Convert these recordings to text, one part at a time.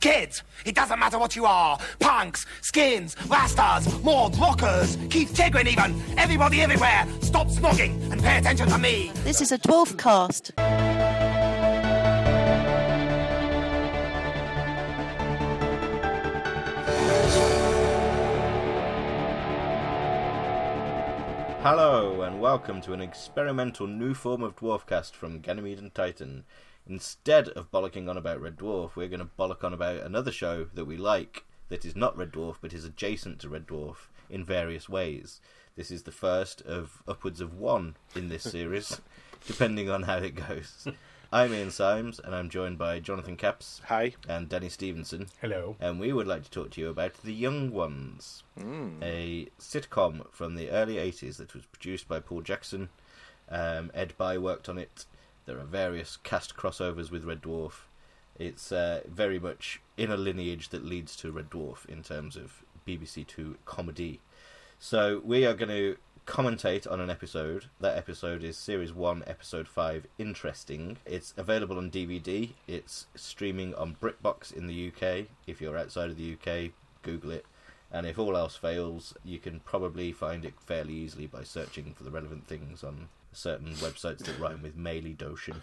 Kids, it doesn't matter what you are. Punks, skins, rastas, mords, rockers, Keith Chegwin even. Everybody everywhere, stop snogging and pay attention to me. This is a dwarf cast. Hello and welcome to an experimental new form of Dwarfcast from Ganymede and Titan. Instead of bollocking on about Red Dwarf, we're going to bollock on about another show that we like that is not Red Dwarf but is adjacent to Red Dwarf in various ways. This is the first of upwards of one in this series, depending on how it goes. I'm Ian Symes and I'm joined by Jonathan Capps Hi. and Danny Stevenson. Hello. And we would like to talk to you about The Young Ones, a sitcom from the early 80s that was produced by Paul Jackson. Um, Ed Bye worked on it. There are various cast crossovers with Red Dwarf. It's uh, very much in a lineage that leads to Red Dwarf in terms of BBC Two comedy. So we are going to commentate on an episode. That episode is Series 1, Episode 5, Interesting. It's available on DVD. It's streaming on BritBox in the UK. If you're outside of the UK, Google it. And if all else fails, you can probably find it fairly easily by searching for the relevant things on certain websites that rhyme with Meili Doshin.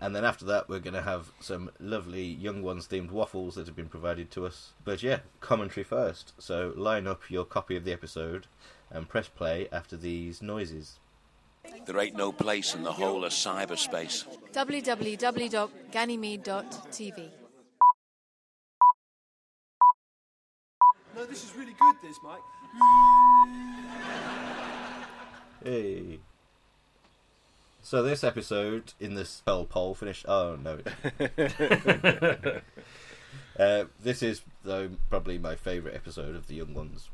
and then after that, we're going to have some lovely Young Ones themed waffles that have been provided to us. But yeah, commentary first. So line up your copy of the episode and press play after these noises. There ain't no place in the whole of cyberspace. www.ganymede.tv. No, this is really good, this, Mike. Hey. So this episode in the spell poll finished. Oh no! uh, this is though probably my favourite episode of the Young Ones.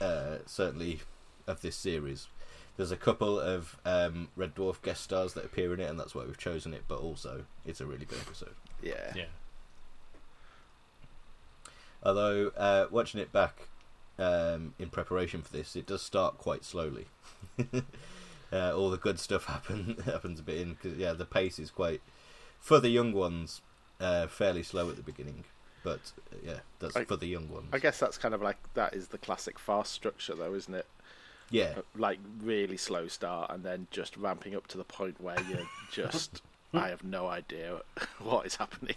Uh, certainly of this series. There's a couple of um, Red Dwarf guest stars that appear in it, and that's why we've chosen it. But also, it's a really good episode. Yeah. Yeah. Although uh, watching it back um, in preparation for this, it does start quite slowly. uh, all the good stuff happen happens a bit in because yeah, the pace is quite for the young ones uh, fairly slow at the beginning. But uh, yeah, that's I- for the young ones. I guess that's kind of like that is the classic fast structure, though, isn't it? Yeah, Like really slow start and then just ramping up to the point where you're just, I have no idea what is happening.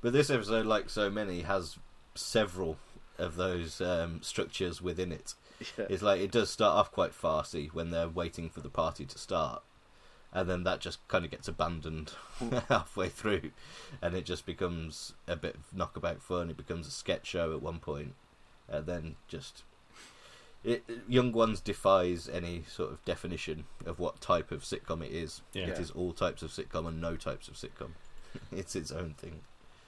but this episode, like so many, has several of those um, structures within it. Yeah. It's like it does start off quite farcy when they're waiting for the party to start, and then that just kind of gets abandoned halfway through, and it just becomes a bit of knockabout fun. It becomes a sketch show at one point, and then just it, Young Ones defies any sort of definition of what type of sitcom it is. Yeah. It is all types of sitcom and no types of sitcom. it's its own thing.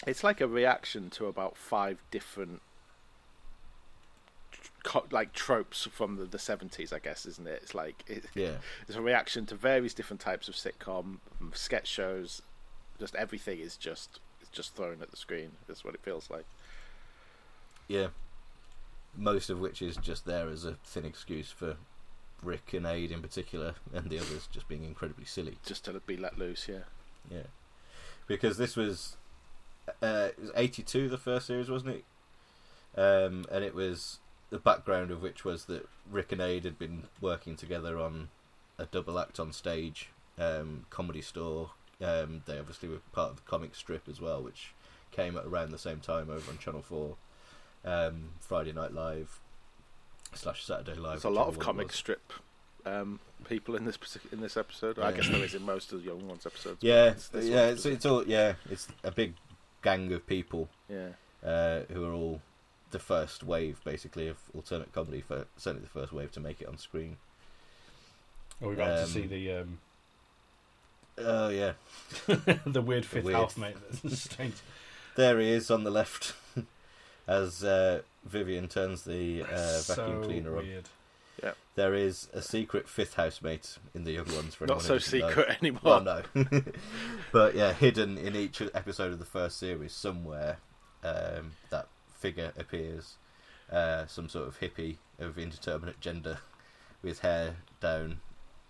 It's like a reaction to about five different co- like tropes from the, the 70s i guess isn't it it's like it, Yeah. it's a reaction to various different types of sitcom sketch shows just everything is just it's just thrown at the screen that's what it feels like Yeah. Most of which is just there as a thin excuse for Rick and Ade in particular, and the others just being incredibly silly. just to be let loose yeah Yeah. Because this was, uh, it was 82, the first series, wasn't it? Um, and it was the background of which was that Rick and Ade had been working together on a double act on stage, um, comedy store. Um, they obviously were part of the comic strip as well, which came at around the same time over on Channel 4. Um, Friday Night Live slash Saturday Live. there's a lot of comic strip um, people in this in this episode i guess there is in most of the young ones episodes Yeah, it's yeah, it's, it's all yeah, it's a big gang of people yeah uh, who are all the first wave, basically, of alternate comedy. For certainly the first wave to make it on screen. Are we about to Um, see the um, Oh yeah, the weird fifth weird- housemate? That's strange. there he is on the left, as uh, Vivian turns the uh, so vacuum cleaner on. weird. There is a secret fifth housemate in the young ones. For not so who doesn't know. secret anymore Well, no, but yeah, hidden in each episode of the first series somewhere, um, that figure appears. Uh, some sort of hippie of indeterminate gender, with hair down,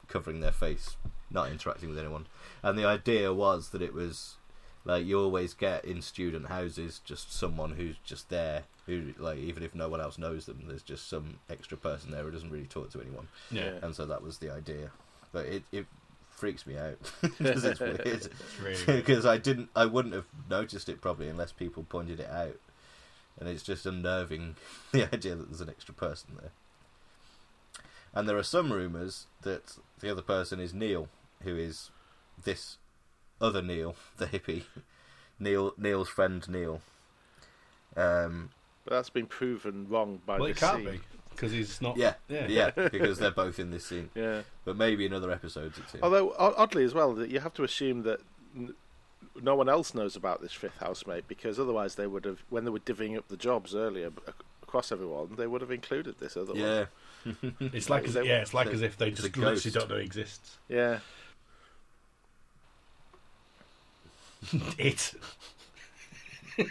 covering their face, not interacting with anyone. And the idea was that it was Like you always get in student houses, just someone who's just there, who like even if no one else knows them, there's just some extra person there who doesn't really talk to anyone, Yeah. and so that was the idea. But it it freaks me out because it's weird. It's really because I didn't, I wouldn't have noticed it probably unless people pointed it out, and it's just unnerving the idea that there's an extra person there. And there are some rumours that the other person is Neil, who is this other Neil, the hippie, Neil Neil's friend Neil. Um, But that's been proven wrong by well, the it can't scene. be because he's not. yeah, Yeah. yeah, because they're both in this scene. Yeah. But maybe in other episodes it's him. Although oddly as well, that you have to assume that n- no one else knows about this fifth housemate because otherwise they would have, when they were divvying up the jobs earlier across everyone, they would have included this other one. yeah, It's like as, They- yeah, it's like they- as if they just literally don't know it exists. Yeah. It.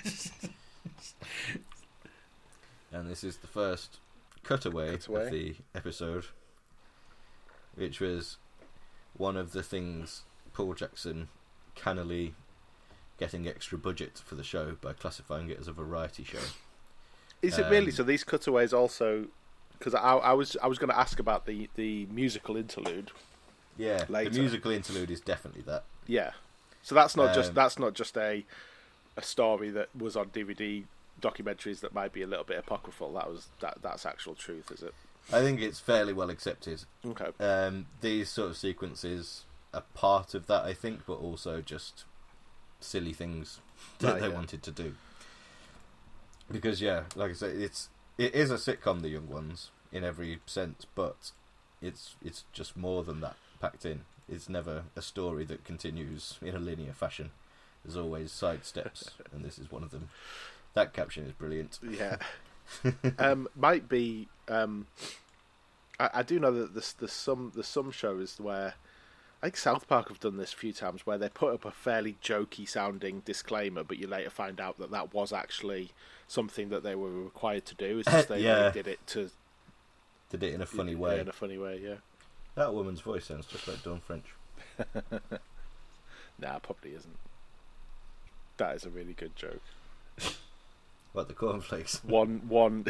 and this is the first cutaway, Cutaway. of the episode, which was one of the things Paul Jackson cannily getting extra budget for the show by classifying it as a variety show. Is it really? Um, So these cutaways also, because I, I was I was going to ask about the the musical interlude. Yeah, Later. the musical interlude is definitely that. Yeah. So that's not just Um, that's not just a a story that was on DVD documentaries that might be a little bit apocryphal. That was that that's actual truth, is it? I think it's fairly well accepted. Okay. Um, these sort of sequences are part of that, I think, but also just silly things that they wanted to do. Because yeah, like I said, it's it is a sitcom, The Young Ones, in every sense, but it's it's just more than that packed in. It's never a story that continues in a linear fashion. There's always side steps, and this is one of them. That caption is brilliant. Yeah. um, might be. Um, I, I do know that there's, there's some there's some shows where I think South Park have done this a few times where they put up a fairly jokey sounding disclaimer, but you later find out that that was actually something that they were required to do. It's just they, Yeah. did it to Did it in a funny yeah, way. In a funny way, yeah. That woman's voice sounds just like Dawn French. Nah, probably isn't. That is a really good joke. What the cornflakes? One, one.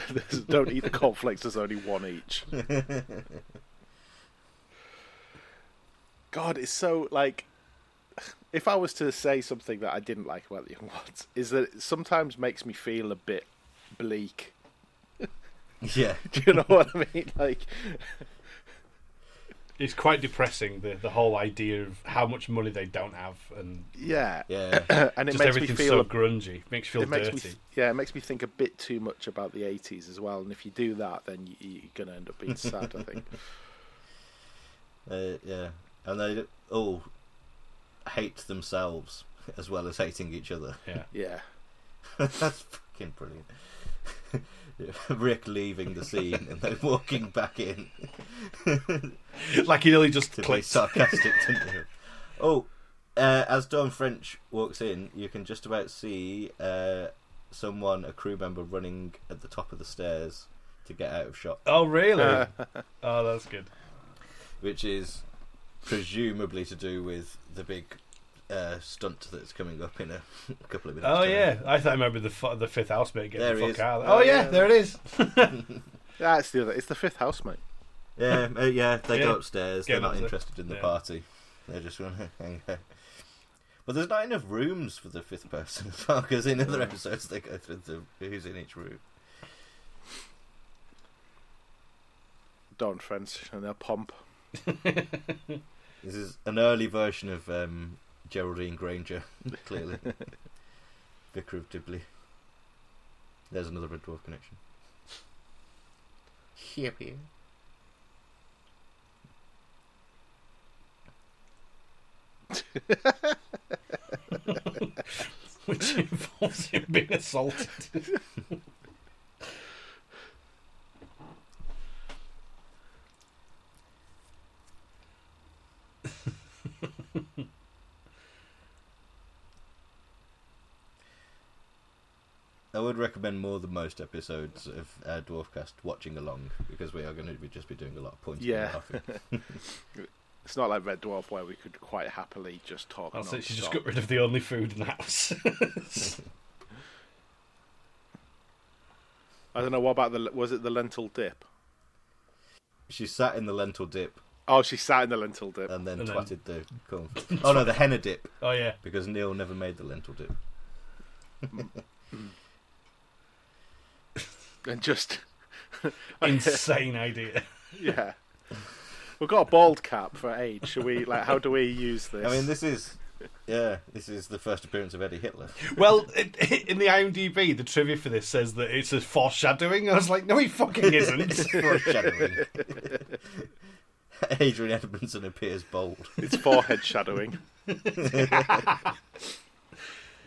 don't eat the cornflakes. There's only one each. God, it's so like. If I was to say something that I didn't like about the Young Ones, is that it sometimes makes me feel a bit bleak. yeah. Do you know what I mean? Like, It's quite depressing the the whole idea of how much money they don't have and yeah, Yeah. and it just makes me feel so a grungy. Makes you it feel makes dirty. me th- yeah, it makes me think a bit too much about the '80s as well. And if you do that, then you, you're gonna end up being sad. I think. Uh, yeah, and they all hate themselves as well as hating each other. Yeah. Yeah, That's fucking brilliant. Rick leaving the scene and then walking back in like he nearly just to be sarcastic. didn't he? Oh, uh, as Dawn French walks in, you can just about see uh, someone, a crew member, running at the top of the stairs to get out of shot, Oh really? oh, that's good. which is presumably to do with the big uh, stunt that's coming up in a couple of minutes. Oh time. yeah, I thought I remember the fu- the fifth housemate getting There the fuck is. out. Oh, Oh yeah, yeah. there it is. That's the other. It's the fifth housemate. Yeah, uh, yeah, they go upstairs. Get They're not up there. interested in the Yeah. party. They're just going to hang out. But there's not enough rooms for the fifth person as well, because in other episodes they go through the who's in each room. Dawn French and their pomp. This is an early version of um, Geraldine Granger, clearly. Vicar of Dibley. There's another Red Dwarf connection. Yippee. Which involves him being assaulted. I would recommend more than most episodes of uh, Dwarfcast watching along because we are going to be just be doing a lot of pointing Yeah. and. It's not like Red Dwarf where we could quite happily just talk. That's it. She just got rid of the only food in the house. I don't know. What about the? Was it the lentil dip? She sat in the lentil dip Oh, she sat in the lentil dip. and then And then- twatted the cornflakes. Oh no, the henna dip oh yeah. because Neil never made the lentil dip. and just Insane idea. yeah. We've got a bald cap for age. Should we like? How do we use this? I mean, this is yeah, this is the first appearance of Eddie Hitler. Well, it, in the IMDb, the trivia for this says that it's a foreshadowing. I was like, no, he fucking isn't. Foreshadowing. Adrian Edmondson appears bold. It's forehead shadowing. um,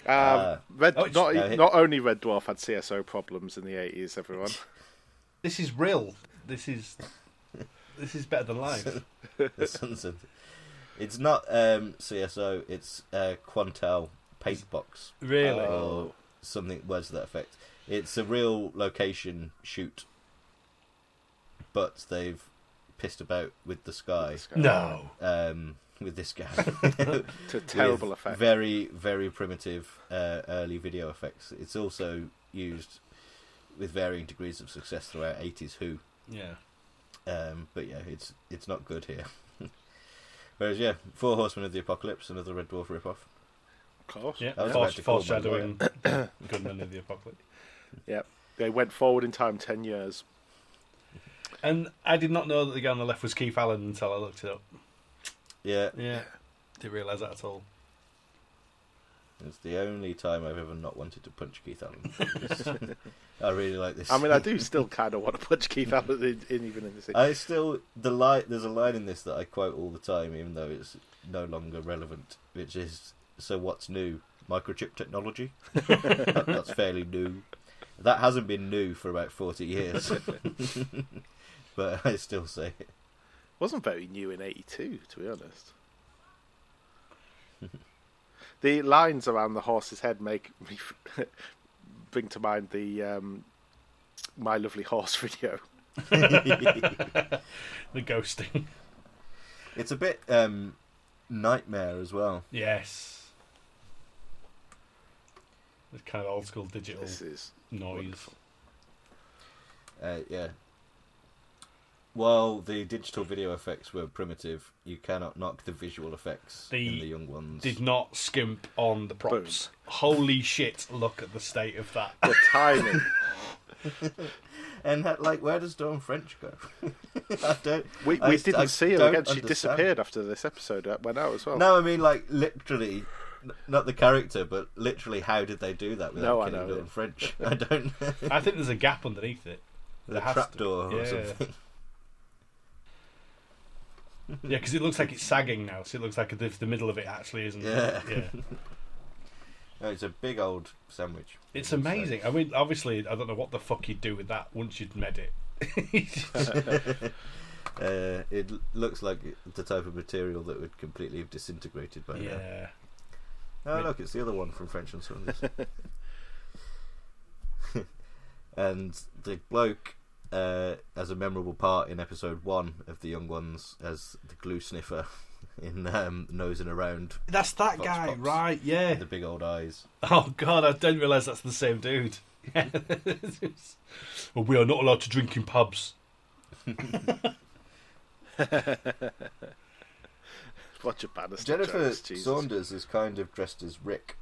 Uh, Red, oh, not, no, not only Red Dwarf had CSO problems in the 80s, everyone. this is real. This is this is better than life. the It's not um, CSO. It's uh, Quantel paint box Really? or something words to that effect. It's a real location shoot, but they've pissed about with the sky. no. Um, with this guy, To terrible effect. Very, very primitive uh, early video effects. It's also used with varying degrees of success throughout 80s Who. Yeah. Um, but yeah, it's it's not good here. Whereas yeah, Four Horsemen of the Apocalypse, another Red Dwarf ripoff. Of course. Yeah. I was Fore- about to call my foreshadowing Gunmen of the Apocalypse. Yep. They went forward in time 10 years. And I did not know that the guy on the left was Keith Allen until I looked it up. Yeah, Yeah. Didn't realise that at all. it's the only time I've ever not wanted to punch Keith Allen. I really like this. I mean, I do still kind of want to punch Keith Allen in, in even in this. I still the line. There's a line in this that I quote all the time, even though it's no longer relevant, which is "So what's new? Microchip technology? That- that's fairly new. That hasn't been new for about forty years, but I still say it. wasn't very new in 82, to be honest. the lines around the horse's head make me bring to mind the um, My Lovely Horse video. The ghosting. It's a bit um, nightmare as well. yes. It's kind of old school digital This is noise. Uh, yeah. While the digital video effects were primitive, you cannot knock the visual effects The- in the young ones. Did not skimp on the props. Holy shit, look at the state of that. the timing. And ha- like, where does Dawn French go? I don't. We, we I- didn't I see her don't again. She understand. disappeared after this episode uh, went out as well. No, I mean like literally, n- not the character, but literally, how did they do that without No, I killing know, Dawn yeah. French? I don't. I think there's a gap underneath it. the There has to- trapdoor or yeah. something. Yeah, because it looks like it's sagging now, so it looks like the, the middle of it actually isn't. Yeah. yeah. No, it's a big old sandwich. It's amazing. I mean, obviously, I don't know what the fuck you'd do with that once you'd med it. Uh, it looks like the type of material that would completely have disintegrated by now. yeah. Oh, look, it's the other one from French and Saunders. and the bloke uh, has a memorable part in episode one of The Young Ones as the glue sniffer in um, Nosing Around That's that Fox guy, Pops. right? Yeah. the big old eyes. Oh god, I didn't realise that's the same dude. well, we are not allowed to drink in pubs. Roger Bannister. Jennifer jokes, Saunders is kind of dressed as Rick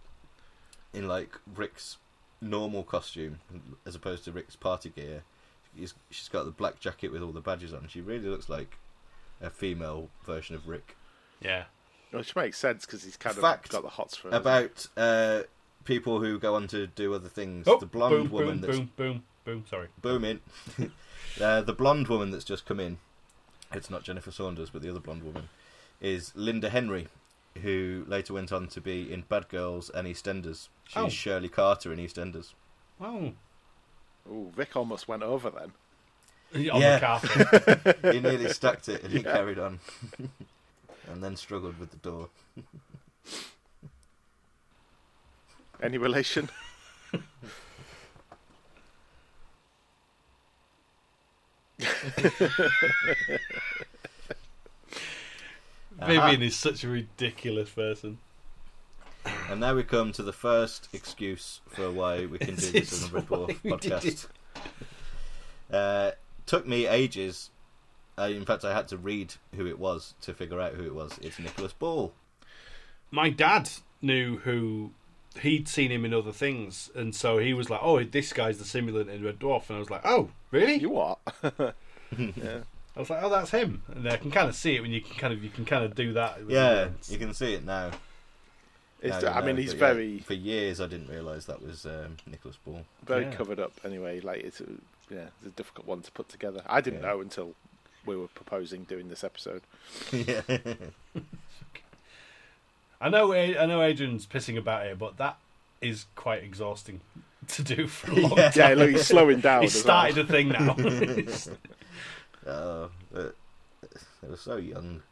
in like Rick's normal costume as opposed to Rick's party gear. He's, she's got the black jacket with all the badges on. She really looks like a female version of Rick. Yeah. Which makes sense because he's kind Fact of got the hots for. About uh, people who go on to do other things. Oh, the blonde boom, woman boom, that's boom, boom, boom. Sorry. booming. uh, the blonde woman that's just come in. It's not Jennifer Saunders, but the other blonde woman is Linda Henry, who later went on to be in Bad Girls and EastEnders. She's Oh. Shirley Carter in EastEnders. Oh, Ooh, Vic almost went over then. on Yeah. the carpet. He nearly stacked it and he carried on, and then struggled with the door. Any relation? Vivian uh-huh. is such a ridiculous person. And now we come to the first excuse for why we can do this as a Red Dwarf podcast. Uh, took me ages. Uh, in fact, I had to read who it was to figure out who it was. It's Nicholas Ball. My dad knew who he'd seen him in other things, and so he was like, "Oh, this guy's the simulant in Red Dwarf," and I was like, "Oh, really?" You what? yeah. I was like, "Oh, that's him," and I can kind of see it when you can kind of you can kind of do that. Yeah, you can see it now. It's, Now you I mean, know, he's but yeah, very, for years, I didn't realise that was um, Nicholas Ball. very Yeah. covered up. Anyway, like it's a, yeah, it's a difficult one to put together. I didn't Yeah. know until we were proposing doing this episode. yeah. I know, I know, Adrian's pissing about here, but that is quite exhausting to do for a long Yeah. time. Yeah, look, he's slowing down. He's as well. started a thing now. Oh, but they were so young,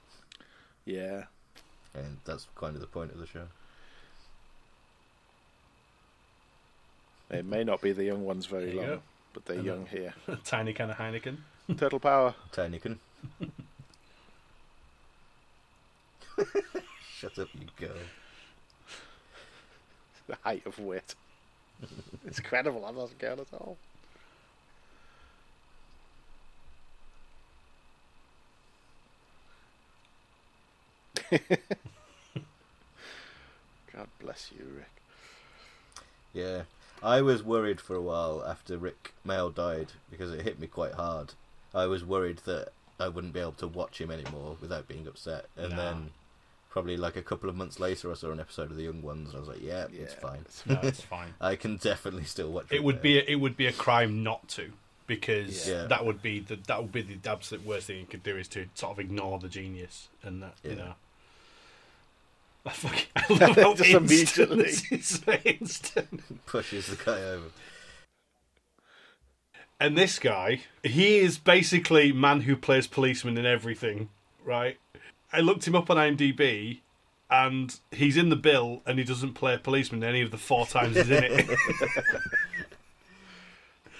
Yeah, and that's kind of the point of the show. It may not be the young ones very There you long, go. but they're And young here. Tiny kind of Heineken. Turtle power. Heineken. Shut up, you girl. the height of wit. it's incredible. That doesn't count at all. God bless you, Rick. Yeah, I was worried for a while after Rik Mayall died because it hit me quite hard. I was worried that I wouldn't be able to watch him anymore without being upset, and No. then probably like a couple of months later, I saw an episode of The Young Ones, and I was like, "Yeah, it's Yeah, fine. No, it's fine. I can definitely still watch." It would now." be a, it would be a crime not to, because Yeah. that would be the that would be the absolute worst thing you could do is to sort of ignore the genius and that you know. I fucking I love how Just instant immediately. this is, instant. pushes the guy over. And this guy, he is basically man who plays policeman in everything, right? I looked him up on IMDb, and he's in the bill, and he doesn't play policeman any of the four times he's in it.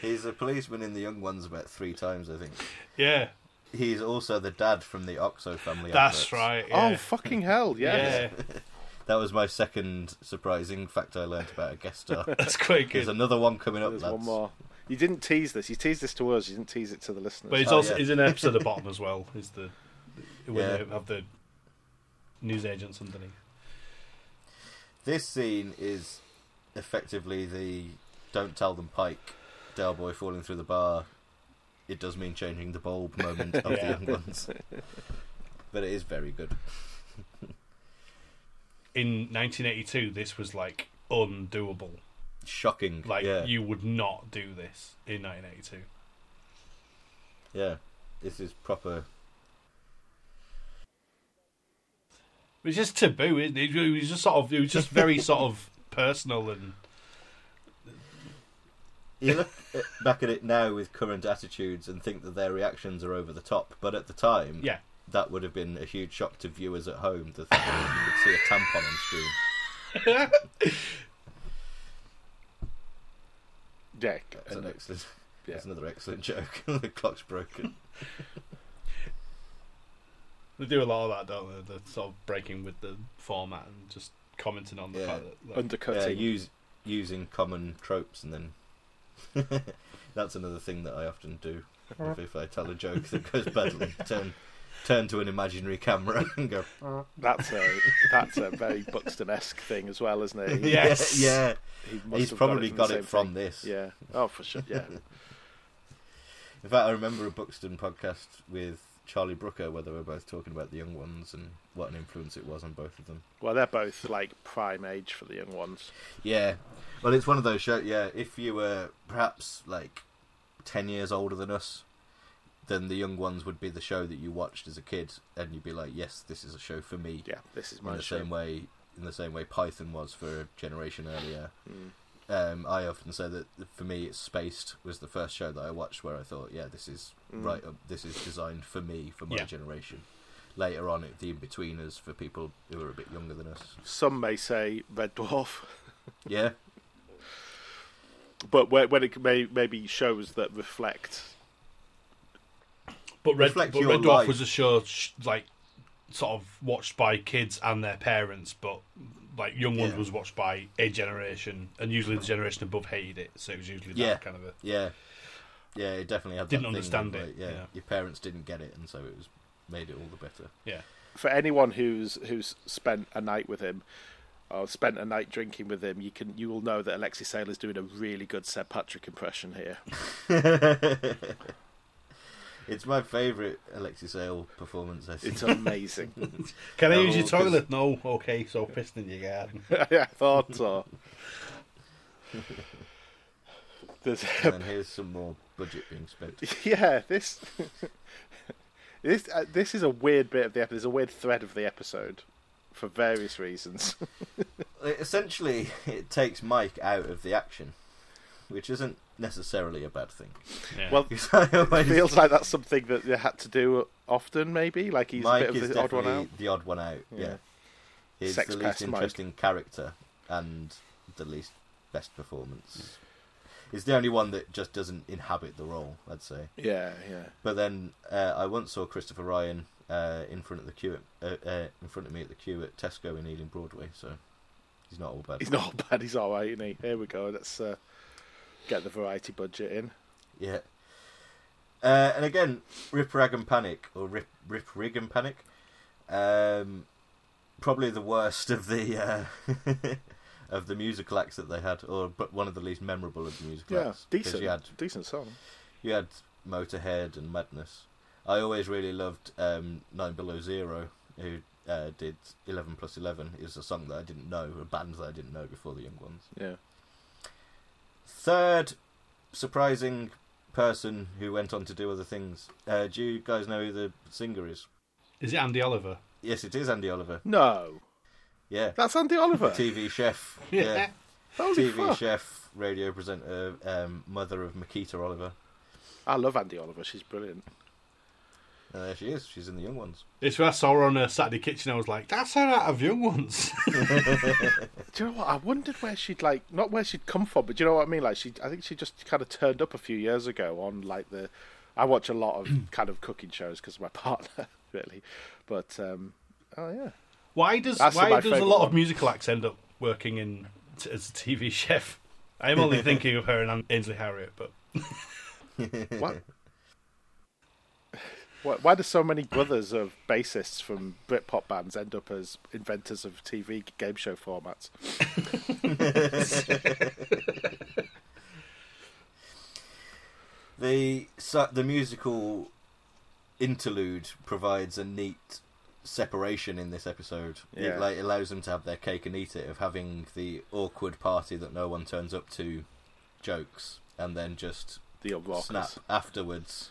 He's a policeman in The Young Ones about three times, I think. yeah, He's also the dad from the Oxo family. that's adverts. right. Oh, fucking hell, yes. yeah, That was my second surprising fact I learnt about a guest star. that's quite good. There's another one coming up. There's lads. one more. You didn't tease this. You teased this to us. You didn't tease it to the listeners. But he's Oh, also yeah. he's in an episode of the bottom as well. Is the when Yeah. they have the news agents underneath. This scene is effectively the "Don't tell them, Pike." Del Boy falling through the bar. It does mean changing the bulb moment of the young ones, but it is very good. In 1982, this was like undoable. Shocking. Like yeah, you would not do this in 1982. yeah. This is proper. It was just taboo. isn't It, it was just sort of. It was just very sort of personal and You look at, back at it now with current attitudes and think that their reactions are over the top, but at the time, yeah. that would have been a huge shock to viewers at home to think that you would see a tampon on screen. yeah, That's an excellent. yeah. That's another excellent joke. the clock's broken. They do a lot of that, don't they? The sort of breaking with the format and just commenting on the Yeah. fact that like, Yeah, undercutting. use using common tropes and then. That's another thing that I often do. Uh-huh. If, if I tell a joke that goes badly, turn turn to an imaginary camera and go. Uh-huh. That's a that's a very Buxton-esque thing as well, isn't it? He- Yes. Yeah, he must he's have probably from got it from this. Yeah. Oh, for sure. Yeah. In fact, I remember a Buxton podcast with Charlie Brooker where they were both talking about the young ones and what an influence it was on both of them. well, they're both like prime age for the young ones. Yeah, well, it's one of those shows. Yeah, if you were perhaps like ten years older than us, then the young ones would be the show that you watched as a kid, and you'd be like, "Yes, this is a show for me." Yeah, this is my in the show. same way, in the same way Python was for a generation earlier. Mm. Um, I often say that for me, it's Spaced was the first show that I watched where I thought, "Yeah, this is Mm. right. Up, this is designed for me, for my Yeah. generation." Later on, it, the Inbetweeners for people who are a bit younger than us. Some may say Red Dwarf, Yeah, but when, when it may maybe shows that reflect. But Red, Reflect but Red Dwarf life. was a show sh- like sort of watched by kids and their parents, but like Young Ones Yeah. was watched by a generation, and usually the generation above hated it, so it was usually that Yeah. kind of a. Yeah, yeah, it definitely had. Didn't that thing understand of, it, like, yeah, yeah. your parents didn't get it, and so it was made it all the better. Yeah. For anyone who's who's spent a night with him, or spent a night drinking with him, you can you will know that Alexei Sayle is doing a really good Seb Patrick impression here. It's my favourite Alexei Sayle performance. I think. It's amazing. Can I No, use your toilet? No. Okay, so pissed in your garden. yeah, I thought so. There's and here's some more budget being spent. yeah, this this uh, this is a weird bit of the episode. There's a weird thread of the episode for various reasons. Essentially, it takes Mike out of the action, which isn't necessarily a bad thing. Yeah. well, it feels like that's something that they had to do often. Maybe like he's Mike a bit is of the odd one definitely out. the odd one out. Yeah, Yeah. he's Sex the least pest Mike. interesting character and the least best performance. He's the only one that just doesn't inhabit the role. I'd say. Yeah, yeah. But then uh, I once saw Christopher Ryan uh, in front of the queue at, uh, uh, in front of me at the queue at Tesco in Ealing Broadway. So he's not all bad. He's not bad. He's all right, isn't he? Here we go. Let's uh, get the variety budget in. Yeah. Uh, and again, Rip Rag and Panic or Rip Rip Rig and Panic, um, probably the worst of the uh, of the musical acts that they had, or but one of the least memorable of the musical Yeah, acts. decent. You had Decent song. you had Motorhead and Madness. I always really loved um, Nine Below Zero, who uh, did Eleven Plus Eleven. Is a song that I didn't know, a band that I didn't know before the Young Ones. Yeah. Third surprising person who went on to do other things. Uh, do you guys know who the singer is? Is it Andi Oliver? Yes, it is Andi Oliver. No, Yeah, that's Andi Oliver. TV chef. Yeah. Yeah, Holy TV fuck. chef, radio presenter, um, mother of Miquita Oliver. I love Andi Oliver. She's brilliant. Uh, there she is. She's in the Young Ones. It's where I saw her on a Saturday Kitchen. I was like, "That's her out of Young Ones." Do you know what? I wondered where she'd like, not where she'd come from, but do you know what I mean? Like she, I think she just kind of turned up a few years ago on like the. I watch a lot of kind of cooking shows because of my partner, really. But um, oh yeah, why does That's why does a lot one. of musical acts end up working in t- as a TV chef? I'm only thinking of her and Ainsley Harriott, but what? Why, why do so many brothers of bassists from Britpop bands end up as inventors of TV game show formats? The the musical interlude provides a neat separation in this episode. Yeah. It like allows them to have their cake and eat it of having the awkward party that no one turns up to jokes and then just The snap afterwards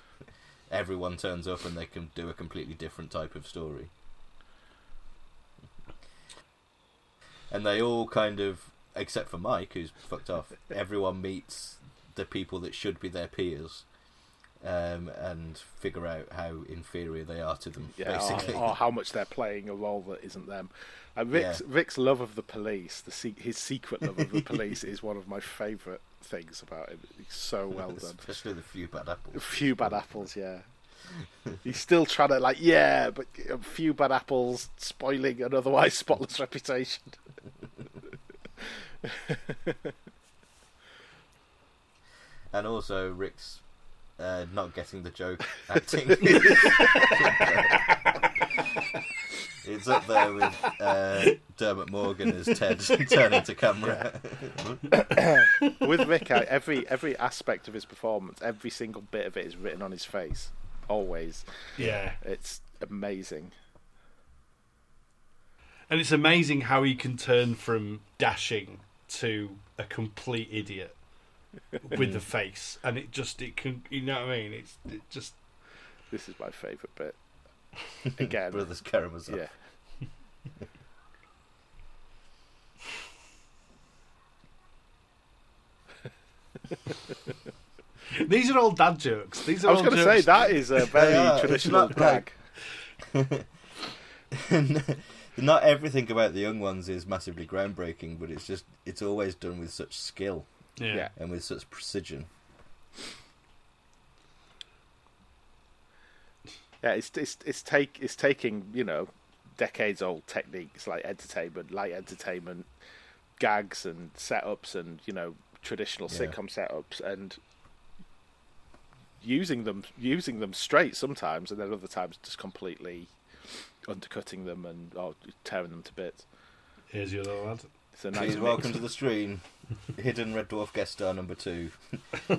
everyone turns up and they can do a completely different type of story. And they all kind of except for Mike who's fucked off, everyone meets the people that should be their peers. Um, and figure out how inferior they are to them, Yeah, basically. or, or how much they're playing a role that isn't them. Uh, Rick's, Yeah. Rick's love of the police, the se- his secret love of the police, is one of my favourite things about him. He's so well done. Especially the few bad apples. A few bad apples, yeah. He's still trying to like, yeah, but a few bad apples spoiling an otherwise spotless reputation. And also Rick's uh, not getting the joke acting. it's up there with uh, Dermot Morgan as Ted turning to camera. With Rick, every every aspect of his performance, every single bit of it is written on his face. Always, yeah, it's amazing. and it's amazing how he can turn from dashing to a complete idiot with the face, and it just it can you know what I mean? It's it just This is my favourite bit. Again, Brothers Karamazov. yeah. these are all dad jokes. These are I was all going to say jokes- that is a very are. Traditional not brag. not everything about the young ones is massively groundbreaking, but it's just it's always done with such skill Yeah. Yeah. and with such precision. Yeah, it's it's it's take it's taking you know decades old techniques like entertainment, light entertainment, gags and setups, and you know traditional Yeah. sitcom setups, and using them using them straight sometimes, and then other times just completely undercutting them and or tearing them to bits. Here's your other lad. It's a nice Please mix. welcome to the stream, hidden Red Dwarf guest star number two,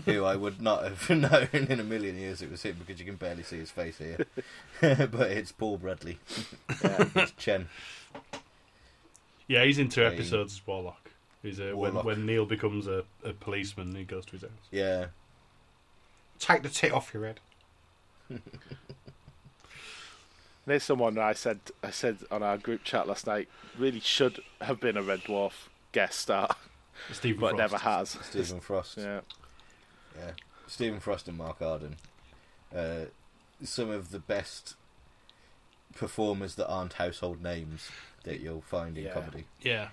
who I would not have known in a million years it was him because you can barely see his face here. but it's Paul Bradley. it's Chen. Yeah, he's in two Yeah, he- episodes as Warlock. He's a, when Warlock. when Neil becomes a, a policeman, he goes to his house. Yeah. Take the tit off your head. There's someone I said I said on our group chat last night really should have been a Red Dwarf guest star, Stephen but Frost. never has. Stephen Frost. Yeah, Yeah. Stephen Frost and Mark Arden. Uh, some of the best performers that aren't household names that you'll find in Yeah. comedy. Yeah,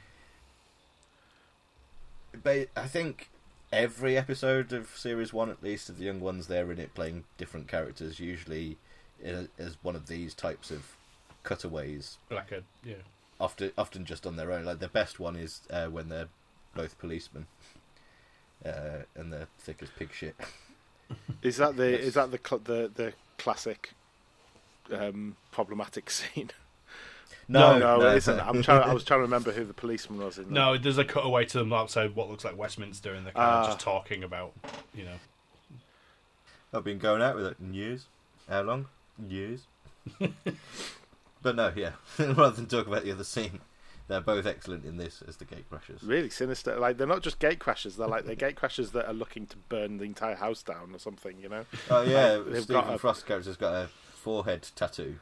But I think every episode of series one, at least, of the young ones, they're in it playing different characters, usually in a, as one of these types of cutaways. like a yeah. Often, often just on their own. Like the best one is uh, when they're both policemen, uh, and they're thick as pig shit. is that the is that the cl- the the classic um, problematic scene? No, no, no. it isn't. I'm trying. I was trying to remember who the policeman was in. that. No, there's a cutaway to them outside what looks like Westminster, and they're kind of Ah. just talking about, you know. I've been going out with it in years. How long? Years. but no, yeah. Rather than talk about the other scene, they're both excellent in this as the gate crashers. really sinister. Like they're not just gate crashers. They're like they're gate crashers that are looking to burn the entire house down or something. You know. Oh yeah, They've Stephen got a- Frost's character's got a forehead tattoo.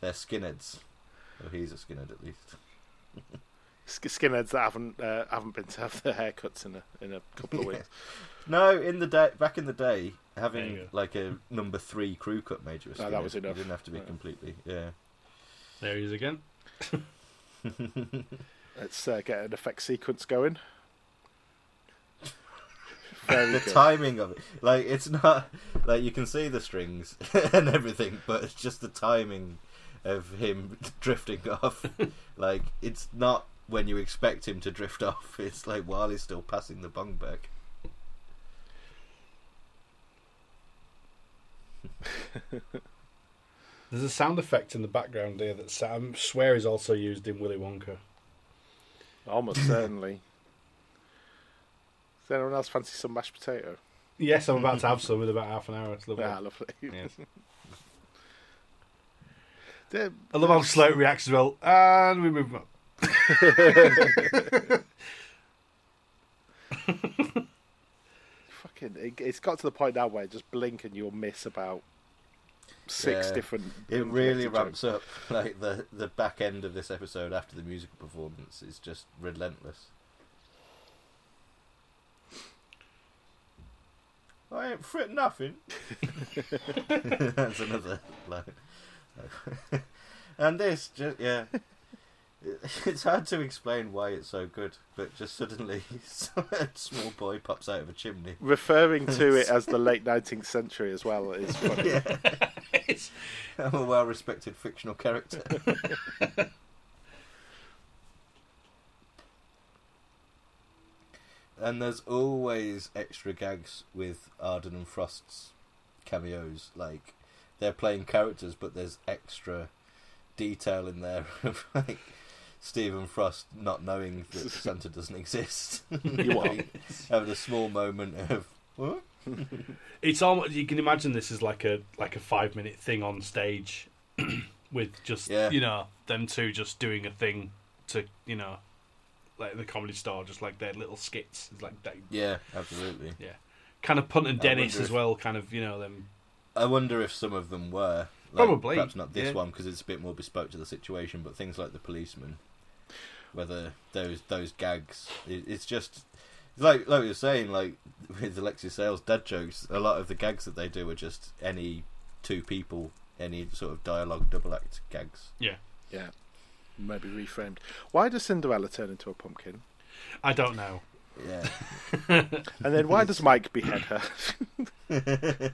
They're skinheads. Oh, he's a skinhead at least. Skinheads that haven't uh, haven't been to have their haircuts in a in a couple of weeks. No, in the day, back in the day, having like a number three crew cut made you a No, that was You enough. didn't have to be Yeah. completely. Yeah. There he is again. Let's uh, get an effect sequence going. Very the good. timing of it, like it's not like you can see the strings and everything, but it's just the timing of him drifting off. like it's not when you expect him to drift off. It's like while he's still passing the bung back. There's a sound effect in the background there that I swear is also used in Willy Wonka. Almost certainly. Does anyone else fancy some mashed potato? Yes, I'm about to have some in about half an hour. It's lovely. Ah, lovely. Yes. I love how slow it reacts as well. And we move on. fucking, it, it's got to the point now where just blink and you'll miss about six Yeah. different. It really ramps jokes. up. Like the the back end of this episode after the musical performance is just relentless. I ain't frit nothing. That's another line. and this, just yeah, it's hard to explain why it's so good, but just suddenly, a small boy pops out of a chimney. Referring to it as the late 19th century as well is funny. Yeah, I'm a well-respected fictional character. and there's always extra gags with Arden and Frost's cameos. Like they're playing characters, but there's extra detail in there of like Stephen Frost not knowing that Santa doesn't exist. You what? Having a small moment of what? It's almost you can imagine this is like a like a five minute thing on stage with just Yeah. you know them two just doing a thing to you know like the comedy store just like their little skits it's like they, Yeah, absolutely. yeah kind of punt and Dennis wonder as if- well kind of you know them I wonder if some of them were. Like, Probably, Perhaps not this yeah. one because it's a bit more bespoke to the situation, but things like the policeman, whether those those gags, it, it's just like like we were saying, like with Alexei Sayle's dad jokes. A lot of the gags that they do are just any two people, any sort of dialogue double act gags. yeah Yeah. Maybe reframed. Why does Cinderella turn into a pumpkin? I don't know Yeah, And then why does Mike behead her?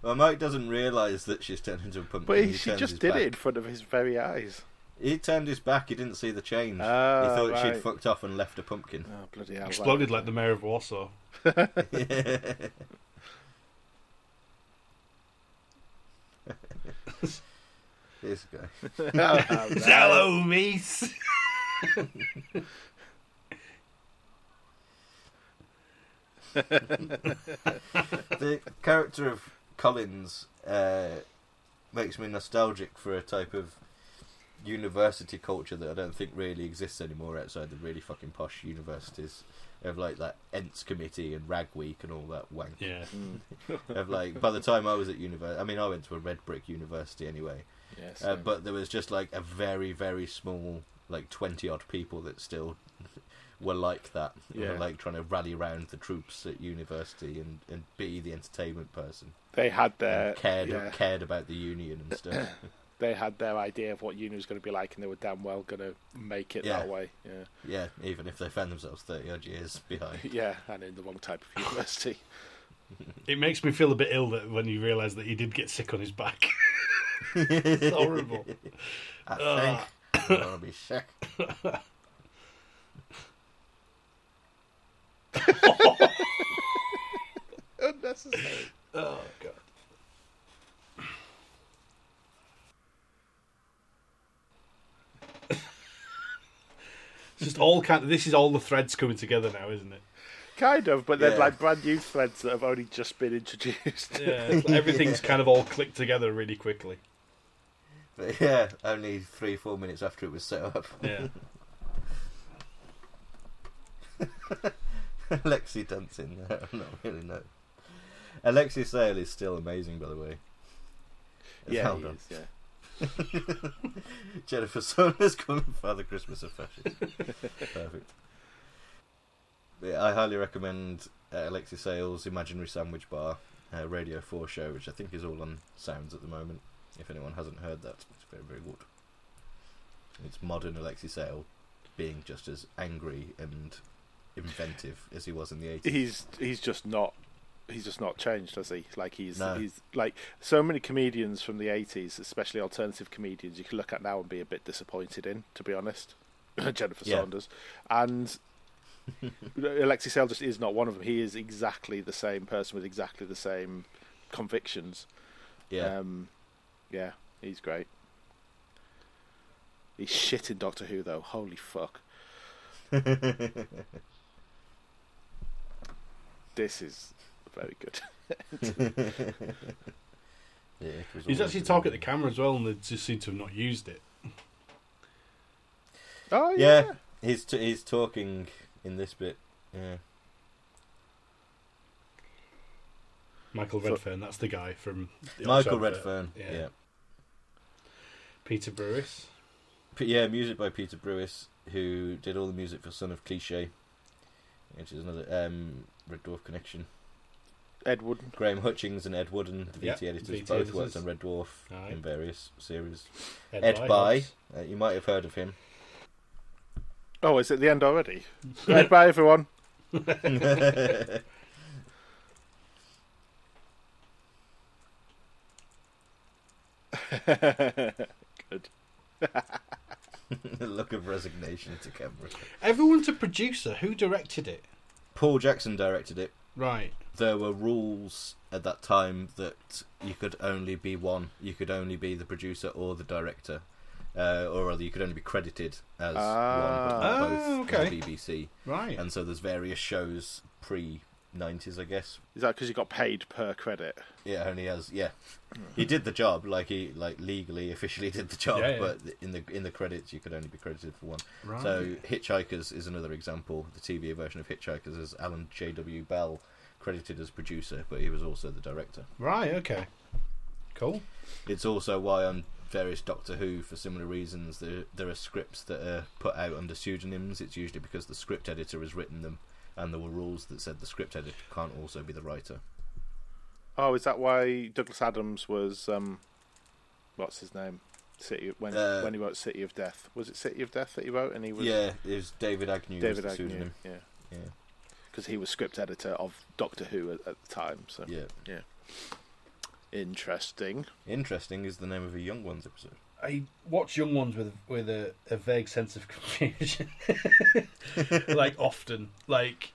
Well, Mike doesn't realise that she's turned into a pumpkin. But he, He she just did back. it in front of his very eyes. He turned his back. He didn't see the change. Ah, he thought right. she'd fucked off and left a pumpkin. Oh bloody hell! Exploded like the mayor of Warsaw. this guy. Oh. Hello, Meese. the character of Collins uh, makes me nostalgic for a type of university culture that I don't think really exists anymore outside the really fucking posh universities. Of like that Ents committee and Rag Week and all that wank. Yeah. Of like, by the time I was at university, I mean, I went to a red brick university anyway. Yes, Uh, but there was just like a very, very small, like twenty odd people that still were like that. Who Yeah. Were like trying to rally around the troops at university and, and be the entertainment person. they had and their cared yeah, cared about the union and stuff. they had their idea of what uni was going to be like, and they were damn well going to make it Yeah. that way. Yeah, yeah, even if they found themselves thirty odd years behind. yeah, and in the wrong type of university. It makes me feel a bit ill that when you realise that he did get sick on his back. it's horrible. I Ugh. think I'm gonna be sick. Unnecessary. Oh god. Just all kind of. This is all the threads coming together now, isn't it? Kind of, but they're Yeah. like brand new threads that have only just been introduced. Yeah, like everything's kind of all clicked together really quickly. But yeah, only three four minutes after it was set up. Yeah. Alexei dancing there. I'm not really know. Alexei Sayle is still amazing, by the way. As yeah, he is, yeah. Jennifer Saunders calling Father Christmas a fascist. Perfect. Yeah, I highly recommend uh, Alexei Sayle's Imaginary Sandwich Bar uh, Radio 4 show, which I think is all on Sounds at the moment. If anyone hasn't heard that, it's very, very good. It's modern Alexei Sayle being just as angry and inventive as he was in the 80s. He's he's just not he's just not changed, has he? Like he's No. he's like so many comedians from the eighties, especially alternative comedians, you can look at now and be a bit disappointed in, to be honest. Jennifer Yeah. Saunders. And Alexei Sayle just is not one of them. He is exactly the same person with exactly the same convictions. yeah. Um, yeah, he's great. He's shit in Doctor Who though. Holy fuck. This is very good. yeah He's actually talking at the camera as well, and they just seem to have not used it. Oh yeah. Yeah, he's t- he's talking in this bit. Yeah. Michael So- Redfern, that's the guy from the Michael Oxford, Redfern. yeah. Yeah. Peter Brewis. P- yeah, music by Peter Brewis, who did all the music for Son of Cliche, which is another um, Red Dwarf connection. Ed Wood. Graham Hutchings and Ed Wooden, the Yeah, VT editors, VT both editors. worked on Red Dwarf Aye. in various series. Ed, Ed Bye, Hobbs. uh, you might have heard of him. Oh, is it the end already? right, bye everyone. Good. a look of resignation to camera. Everyone's a producer. Who directed it? Paul Jackson directed it. Right. There were rules at that time that you could only be one. You could only be the producer or the director, uh, or rather, you could only be credited as Ah. one, but not both. Ah, okay. BBC, Right. and so there's various shows pre '90s, I guess. Is that because you got paid per credit? Yeah, only has yeah. He did the job, like he like legally, officially did the job, Yeah, yeah. but in the in the credits you could only be credited for one. right. So Hitchhikers is another example. The TV version of Hitchhikers is Alan J. W. Bell credited as producer, but he was also the director. right. Okay. Cool. It's also why on various Doctor Who, for similar reasons, there there are scripts that are put out under pseudonyms. It's usually because the script editor has written them, and there were rules that said the script editor can't also be the writer. Oh, is that why Douglas Adams was um, what's his name? City when Uh, when he wrote City of Death. Was it City of Death that he wrote? And he was Yeah, it was David Agnew. David was the Agnew. pseudonym. Yeah, Yeah, because he was script editor of Doctor Who at, at the time. So yeah. yeah. Interesting. Interesting is the name of a Young Ones episode. I watch Young Ones with with a, a vague sense of confusion. like often, like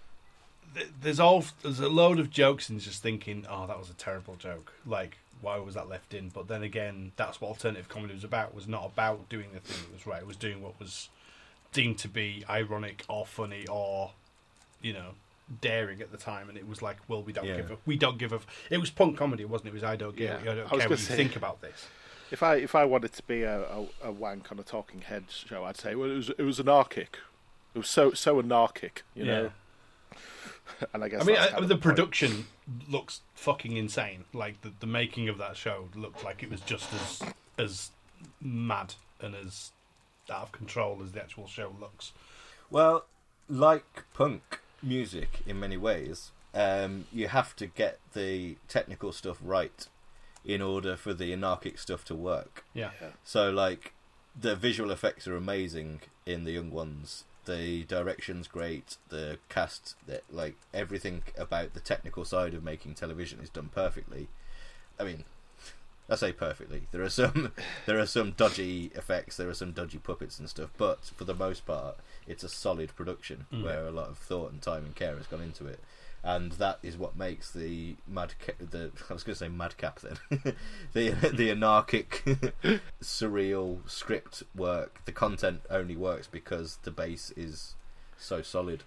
th- there's all there's a load of jokes and just thinking, oh, that was a terrible joke. Like, why was that left in? But then again, that's what alternative comedy was about. Was not about doing the thing that was right. It was doing what was deemed to be ironic or funny or, you know, daring at the time. And it was like, well, we don't Yeah. give a we don't give a. It was punk comedy, wasn't it? It was I don't give. Yeah. I don't I was care gonna what you think about this. If I if I wanted to be a, a, a wank on a talking head show, I'd say well it was it was anarchic. It was so so anarchic, you know. And I guess I mean, I, kind of the production looks fucking insane. Like the, the making of that show looked like it was just as as mad and as out of control as the actual show looks. Well, like punk music in many ways, um, you have to get the technical stuff right in order for the anarchic stuff to work. Yeah, So, like, the visual effects are amazing in the young ones. The direction's great. The cast, the, like everything about the technical side of making television is done perfectly. I mean, I say perfectly. There are some, there are some dodgy effects. There are some dodgy puppets and stuff. But for the most part, it's a solid production Mm. where a lot of thought and time and care has gone into it. And that is what makes the mad the I was going to say madcap then the the anarchic surreal script work, the content only works because the base is so solid.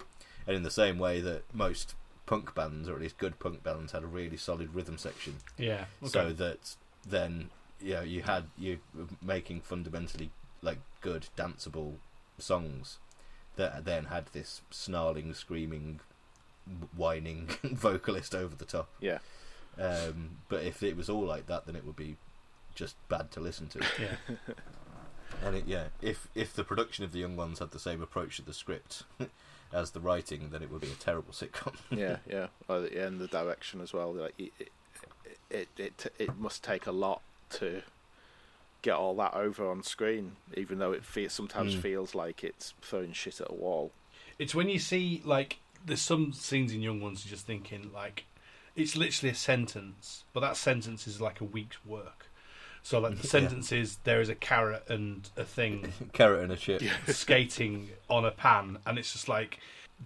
And in the same way that most punk bands, or at least good punk bands, had a really solid rhythm section, yeah. so that then you know you had you making fundamentally like good danceable songs that then had this snarling, screaming, whining vocalist over the top. Yeah. Um, but if it was all like that, then it would be just bad to listen to. yeah, And it, yeah, if if the production of the Young Ones had the same approach to the script as the writing, then it would be a terrible sitcom. yeah, yeah, and the direction as well. Like it, it, it, it, it must take a lot to get all that over on screen, even though it fe- sometimes Mm. feels like it's throwing shit at a wall. it's when you see like there's some scenes in Young Ones you're just thinking like it's literally a sentence, but that sentence is like a week's work. So like the Yeah. sentence is there is a carrot and a thing Carrot and a chip. skating on a pan, and it's just like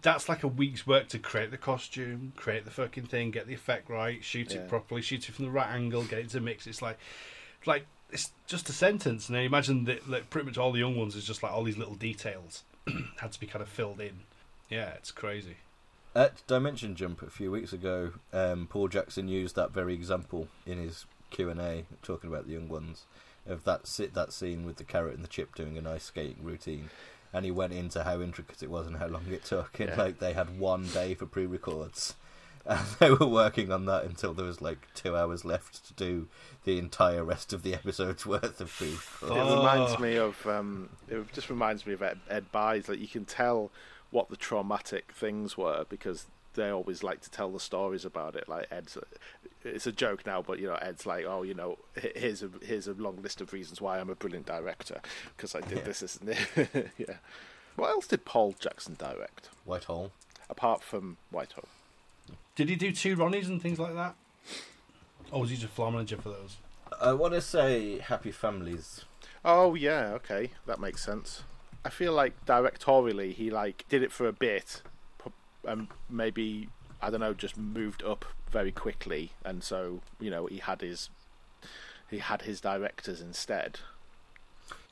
that's like a week's work to create the costume, create the fucking thing, get the effect right, shoot Yeah. it properly, shoot it from the right angle, get it to mix. It's like, like it's just a sentence, and I imagine that like pretty much all the young ones is just like all these little details had to be kind of filled in. Yeah, it's crazy. At Dimension Jump a few weeks ago, um, Paul Jackson used that very example in his Q and A, talking about the young ones, of that sit that scene with the carrot and the chip doing a nice skating routine, and he went into how intricate it was and how long it took, and Yeah. like they had one day for pre-records, and they were working on that until there was like two hours left to do the entire rest of the episode's worth of pre-records. It Oh. reminds me of um, it just reminds me of Ed, Ed Bye's. Like you can tell what the traumatic things were because they always like to tell the stories about it. Like Ed's, it's a joke now, but you know Ed's like, oh, you know, here's a here's a long list of reasons why I'm a brilliant director because I did Yeah. this, this, and this. yeah. What else did Paul Jackson direct Whitehall. apart from Whitehall? Did he do two Ronnies and things like that? Or was he just a floor manager for those? I want to say Happy Families. Oh yeah, okay, that makes sense. I feel like directorially he like did it for a bit, and um, maybe I don't know, just moved up very quickly, and so you know he had his he had his directors instead.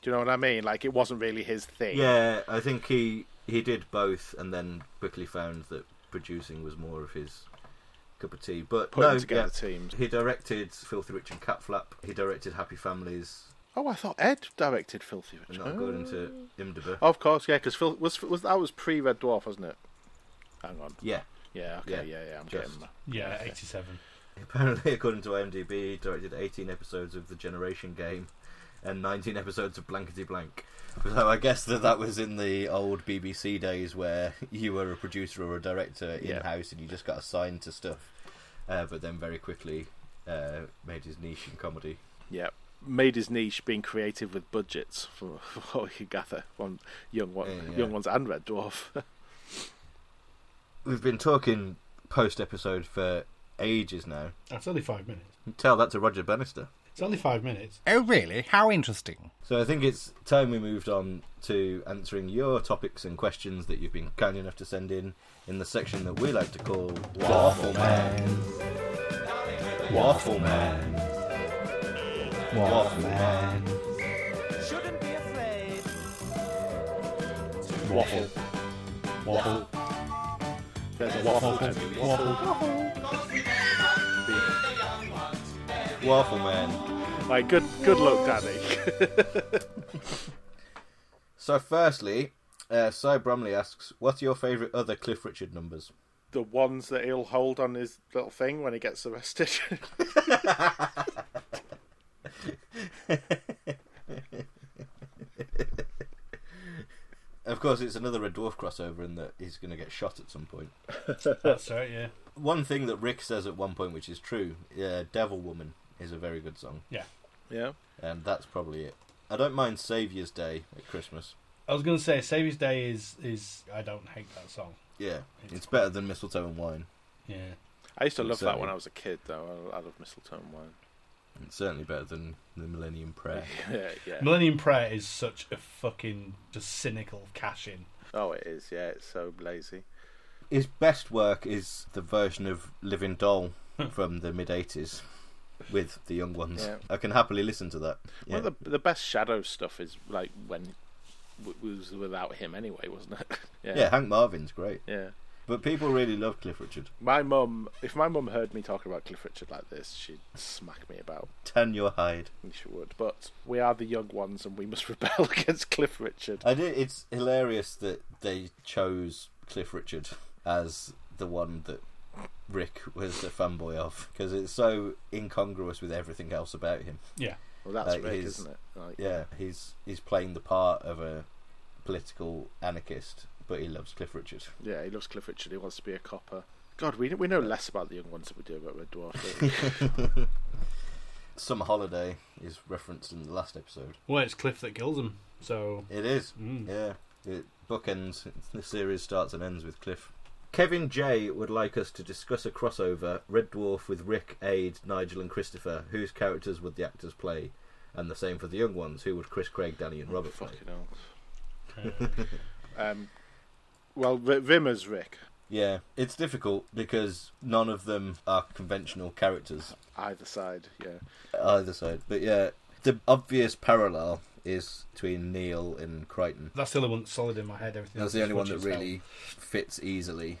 Do you know what I mean? Like it wasn't really his thing. Yeah, I think he he did both, and then quickly found that producing was more of his cup of tea. But Putting no, together yeah, teams. he directed Filthy Rich and Catflap. He directed Happy Families, Oh, I thought Ed directed Filthy Rich. and not according to oh. IMDb. Oh, of course, yeah, because Phil was was that was pre Red Dwarf, wasn't it? Hang on. Yeah, Yeah, okay, Yeah, yeah, yeah. I'm just- getting that. Yeah, 87. apparently according to IMDb, he directed 18 episodes of The Generation Game and 19 episodes of Blankety Blank. So I guess that that was in the old BBC days where you were a producer or a director in Yeah. house and you just got assigned to stuff, uh, but then very quickly uh, made his niche in comedy. Yeah, made his niche being creative with budgets, for, for what we could gather on young one, Yeah, yeah. young ones and Red Dwarf. We've been talking post episode for ages now. That's only five minutes. Tell that to Roger Bannister. It's only five minutes. Oh, really? How interesting. So I think it's time we moved on to answering your topics and questions that you've been kind enough to send in in the section that we like to call Waffle Man. Waffle Man. Waffle Man. Shouldn't be afraid. Waffle. Waffle. There's a waffle. to Waffle. Waffle Man. Like, good, good luck, Danny. So firstly, uh, Cy Bromley asks, "What's your favourite other Cliff Richard numbers?" the ones that he'll hold on his little thing when he gets arrested. Of course, it's another Red Dwarf crossover in that he's going to get shot at some point. That's right, yeah. One thing that Rick says at one point, which is true, uh, "Devil Woman" is a very good song, Yeah. yeah. and that's probably it. I don't mind Saviour's Day at Christmas. I was going to say, Saviour's Day is, is. I don't hate that song. Yeah, it's better than Mistletoe and Wine. Yeah. I used to love that when I was a kid, though. I, I love mistletoe and wine. It's certainly better than the Millennium Prayer. Yeah, yeah. Millennium Prayer is such a fucking just cynical cash in. Oh, it is. Yeah, it's so lazy. His best work is the version of Living Doll from the mid '80s with the young ones. Yeah. I can happily listen to that. Yeah. One of the the best Shadow stuff is like when it was without him anyway, wasn't it? yeah, Hank Marvin's great, yeah. but people really love Cliff Richard. My mum, if my mum heard me talking about Cliff Richard like this, she'd smack me about. Tan your hide. She would. But we are the young ones, and we must rebel against Cliff Richard. I did. It's hilarious that they chose Cliff Richard as the one that Rick was a fanboy of because it's so incongruous with everything else about him. Yeah. Well, that's Like Rick, his- isn't it? Like, Yeah, he's he's playing the part of a political anarchist, but he loves Cliff Richard. Yeah, he loves Cliff Richard. He wants to be a copper. God, we we know less about the young ones than we do about Red Dwarf. don't we? Summer Holiday is referenced in the last episode. Well, it's Cliff that kills him. So, It is, Mm. yeah. It bookends. The series starts and ends with Cliff. Kevin J would like us to discuss a crossover Red Dwarf with Rick, Ade, Nigel, and Christopher. Whose characters would the actors play? And the same for the young ones. Who would Chris, Craig, Danny, and Robert play? Fucking hell. Um, well, v- Rimmer's Rick. Yeah, it's difficult because none of them are conventional characters Either side, yeah. either side. But yeah, the obvious parallel is between Neil and Kryten. that's the only one that's solid in my head. Everything That's the only one that watch itself. really fits easily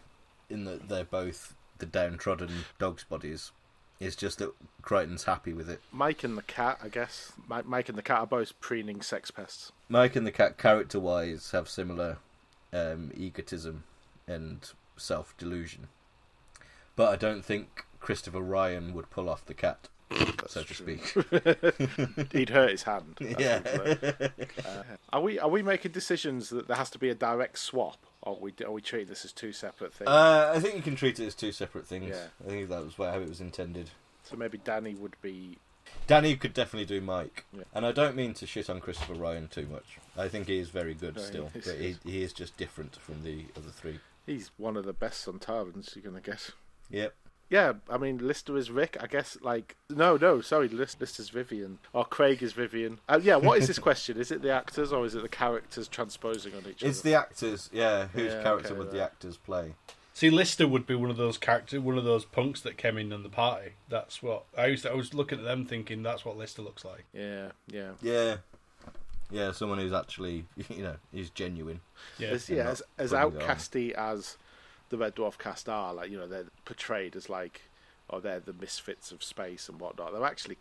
in that they're both the downtrodden dogs' bodies. It's just that Kryten's happy with it. Mike and the cat, I guess. Mike, Mike and the cat are both preening sex pests. Mike and the cat, character wise, have similar um, egotism and self delusion. But I don't think Christopher Ryan would pull off the cat, That's so to true. speak. He'd hurt his hand. Yeah. uh, are we are we making decisions that there has to be a direct swap, or are we are we treating this as two separate things? Uh, I think you can treat it as two separate things. Yeah. I think that was how it was intended. so maybe Danny would be. Danny could definitely do Mike, Yeah. and I don't mean to shit on Christopher Ryan too much. I think he is very good No, still, is, but he he, is. just different from the other three. He's one of the best Sontarans you're gonna get. Yep. Yeah, I mean Lister is Rick. I guess like no, no, sorry, List, Lister's Vivian or Craig is Vivian. Uh, yeah, what is this question? Is it the actors or is it the characters transposing on each other? It's the actors, yeah. Whose Yeah, character okay, would the actors play? See, Lister would be one of those characters, one of those punks that came in on the party. That's what I used. To, I was looking at them thinking that's what Lister looks like. Yeah, yeah. Yeah, yeah. Someone who's actually, you know, is genuine. Yeah, as, and yeah, as, as putting on. outcasty as the Red Dwarf cast are, like you know, they're portrayed as like, oh, they're the misfits of space and whatnot. They're actually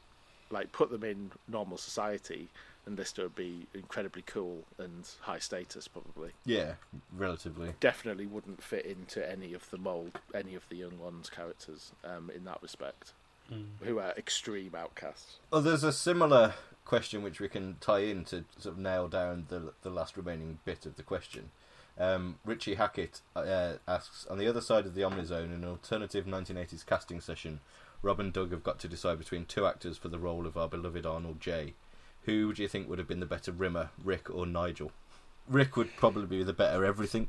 like put them in normal society, and Lister would be incredibly cool and high status, probably. Yeah, relatively. Definitely wouldn't fit into any of the mold, any of the young ones' characters um, in that respect, who are extreme outcasts. Oh, there's a similar question which we can tie in to sort of nail down the the last remaining bit of the question. Um, Richie Hackett uh, asks, on the other side of the Omnizone, in an alternative 1980s casting session, Rob and Doug have got to decide between two actors for the role of our beloved Arnold J. Who do you think would have been the better Rimmer, Rick or Nigel? Rick would probably be the better everything.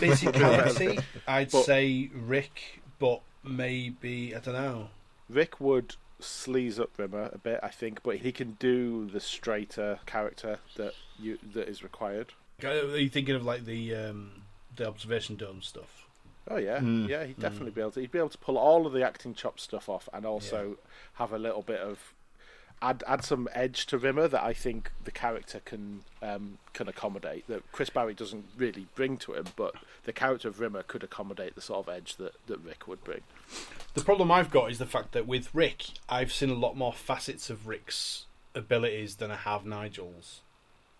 Physicality, I'd But- say Rick, but maybe I don't know. Rick would sleaze up Rimmer a bit, I think, but he can do the straighter character that you that is required. Are you thinking of like the um, the observation dome stuff? Oh yeah, Mm. yeah, he'd definitely be able to. He'd be able to pull all of the acting chop stuff off, and also have a little bit of add add some edge to Rimmer that I think the character can um, can accommodate. That Chris Barrie doesn't really bring to him, but the character of Rimmer could accommodate the sort of edge that, that Rick would bring. The problem I've got is the fact that with Rick, I've seen a lot more facets of Rick's abilities than I have Nigel's.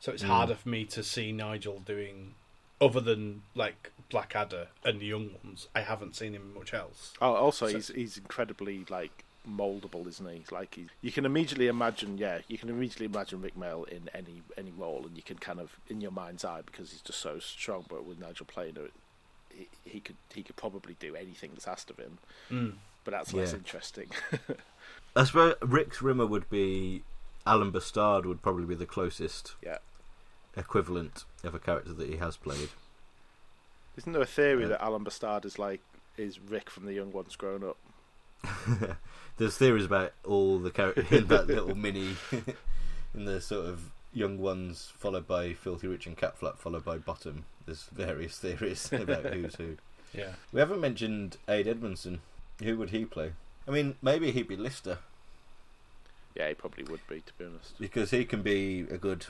So it's harder for me to see Nigel doing, other than like Blackadder and the young ones. I haven't seen him much else. Oh, also So- he's he's incredibly like moldable, isn't he? Like he, you can immediately imagine, yeah, you can immediately imagine Rik Mayall in any any role, and you can kind of in your mind's eye because he's just so strong. But with Nigel playing it, he, he could he could probably do anything that's asked of him. Mm. But that's less Yeah. interesting. I suppose Rick's Rimmer would be Alan B'Stard would probably be the closest yeah. Equivalent of a character that he has played. Isn't there a theory Yeah. that Alan B'Stard is like is Rick from the Young Ones grown up? There's theories about all the characters in that little mini, in the sort of young ones, followed by Filthy Rich and Catflap, followed by Bottom. There's various theories about who's who. Yeah. We haven't mentioned Ade Edmondson. Who would he play? I mean, maybe he'd be Lister Yeah, he probably would be, to be honest. because he can be a good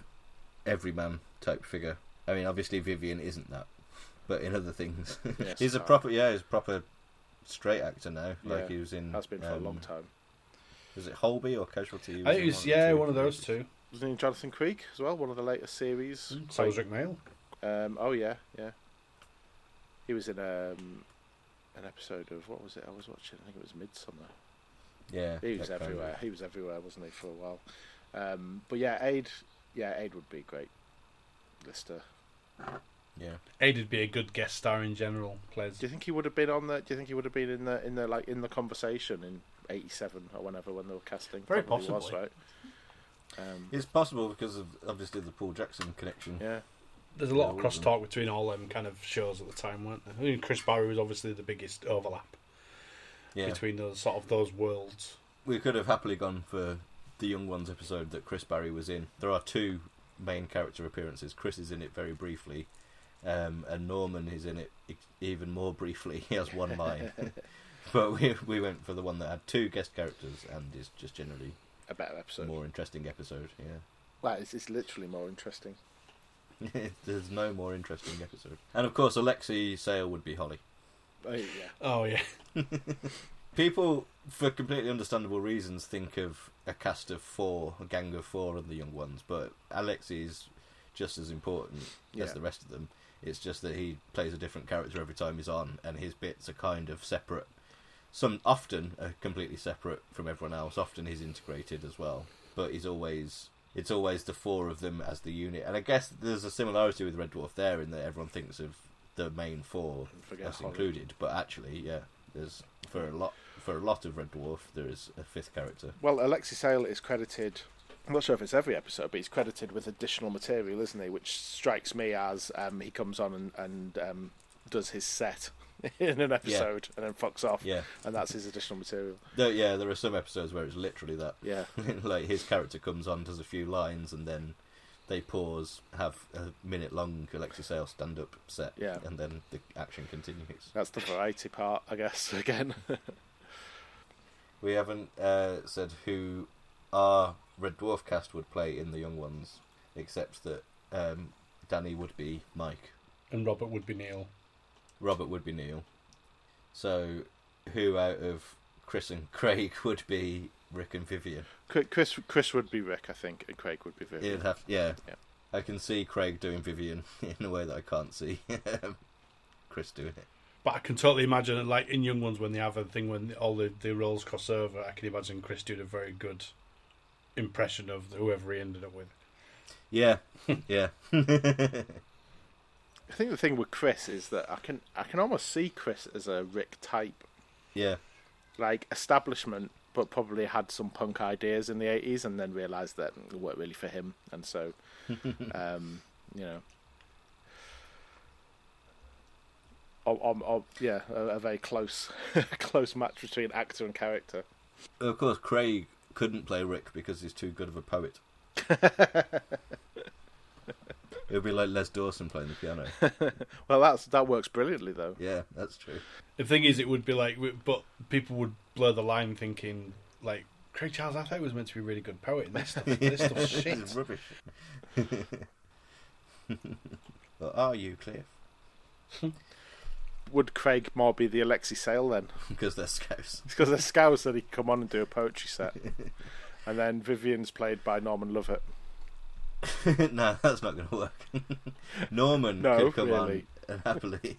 everyman type figure. I mean, obviously Vivian isn't that, but in other things, Yes, he's a proper yeah, he's a proper straight actor now. Like he was in. Has been for a um, long time. Was it Holby or Casualty? He I think in it was one yeah two one of those episodes. two. Wasn't he in Jonathan Creek as well? One of the later series. So was Rik Mayall. Um, oh yeah, yeah. He was in um, an episode of what was it? I was watching. I think it was Midsummer. Yeah, He was that kind of- everywhere. He was everywhere, wasn't he, for a while? Um, but yeah, Ade. Yeah, Ade would be great. Lister. Yeah, Ade would be a good guest star in general. Plays. Do you think he would have been on the? Do you think he would have been in the in the like in the conversation in '87 or whenever when they were casting? Very Probably Was, possibly. right. Um, it's possible because of obviously the Paul Jackson connection. yeah. There's a lot Yeah, of wasn't crosstalk between all them kind of shows at the time, weren't there? I mean, Chris Barrie was obviously the biggest overlap Yeah, between those sort of those worlds. we could have happily gone for the Young Ones episode that Chris Barrie was in. There are two main character appearances. Chris is in it very briefly, um, and Norman is in it e- even more briefly. He has one line, but we we went for the one that had two guest characters and is just generally A better episode. more interesting episode. Yeah. Well, it's, it's literally more interesting. There's no more interesting episode. And of course, Alexei Sayle would be Holly. Oh, yeah. Oh yeah, People, for completely understandable reasons, think of a cast of four, a gang of four, and the young ones. But Alexei is just as important Yeah. as the rest of them. It's just that he plays a different character every time he's on, and his bits are kind of separate. Some often are completely separate from everyone else. Often he's integrated as well, but he's always it's always the four of them as the unit. And I guess there's a similarity with Red Dwarf there in that everyone thinks of the main four as included, but actually, yeah, there's for a lot for a lot of Red Dwarf there is a fifth character. Well, Alexei Sayle is credited. I'm not sure if it's every episode, but he's credited with additional material, isn't he? Which strikes me as um, he comes on and, and um, does his set in an episode and then fucks off, Yeah, and that's his additional material. there, yeah, there are some episodes where it's literally that. Yeah, like his character comes on, does a few lines, and then they pause, have a minute long Alexei Sayle stand up set, Yeah. and then the action continues. that's the variety part, I guess. Again, We haven't uh, said who our Red Dwarf cast would play in the young ones, except that um, Danny would be Mike, and Robert would be Neil. Robert would be Neil. So, who out of Chris and Craig would be Rick and Vivian? Chris Chris would be Rick, I think, and Craig would be Vivian. It'd have, yeah. Yeah. I can see Craig doing Vivian in a way that I can't see Chris doing it. But I can totally imagine, like in Young Ones, when they have a thing when all the, the roles cross over, I can imagine Chris doing a very good impression of whoever he ended up with. Yeah, yeah. I think the thing with Chris is that I can I can almost see Chris as a Rick type, yeah, like establishment, but probably had some punk ideas in the eighties, and then realised that it weren't really for him, and so, um, you know, on, on, on yeah, a, a very close close match between actor and character. Of course, Craig couldn't play Rick because he's too good of a poet. it would be like Les Dawson playing the piano. Well, that's that works brilliantly though. Yeah, that's true. The thing is, it would be like, but people would blur the line thinking like Craig Charles Atherton was meant to be a really good poet, and this stuff, this stuff's shit. is rubbish. well, are you, Cliff? Would Craig more be the Alexei Sayle then? Because they're scouts. Because they're scouts that he can come on and do a poetry set. and then Vivian's played by Norman Lovett. no, that's not going to work. Norman No, could come really. on and happily.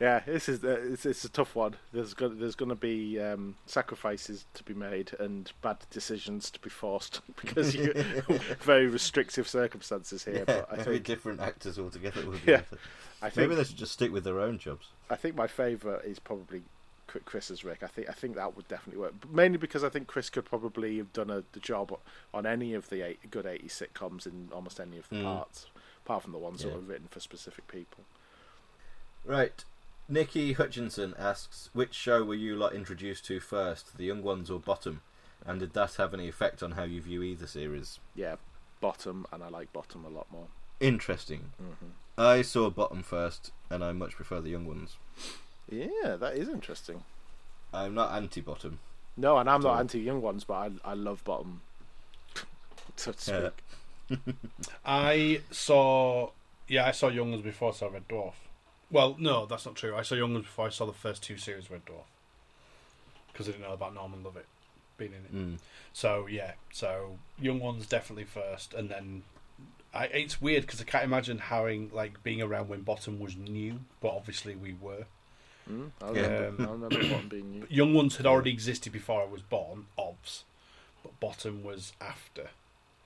Yeah, this is uh, it's, it's a tough one. There's go- there's going to be um, sacrifices to be made and bad decisions to be forced because you very restrictive circumstances here. yeah, but I maybe think different actors altogether would be Yeah. better. I think Maybe they should just stick with their own jobs. I think my favourite is probably Chri- Chris's Rick. I think I think that would definitely work. But mainly because I think Chris could probably have done a, the job on any of the eight, good 80s sitcoms in almost any of the Mm. parts, apart from the ones that Yeah. were written for specific people. Right. Nikki Hutchinson asks, which show were you lot introduced to first, The Young Ones or Bottom? And did that have any effect on how you view either series? Yeah, Bottom, and I like Bottom a lot more. Interesting. hmm I saw Bottom first, and I much prefer The Young Ones. Yeah, that is interesting. I'm not anti-Bottom. No, and I'm not anti Young Ones, but I I love Bottom, so to speak. Yeah. I saw, yeah, I saw Young Ones before so I saw Red Dwarf. Well, no, that's not true. I saw Young Ones before I saw the first two series of Red Dwarf because I didn't know about Norman Lovett being in it. Mm. So yeah, so Young Ones definitely first, and then I, it's weird because I can't imagine having like being around when Bottom was new, but obviously we were. Mm, I Yeah. remember, I remember Bottom being new. Young Ones had already existed before I was born, obs, but Bottom was after,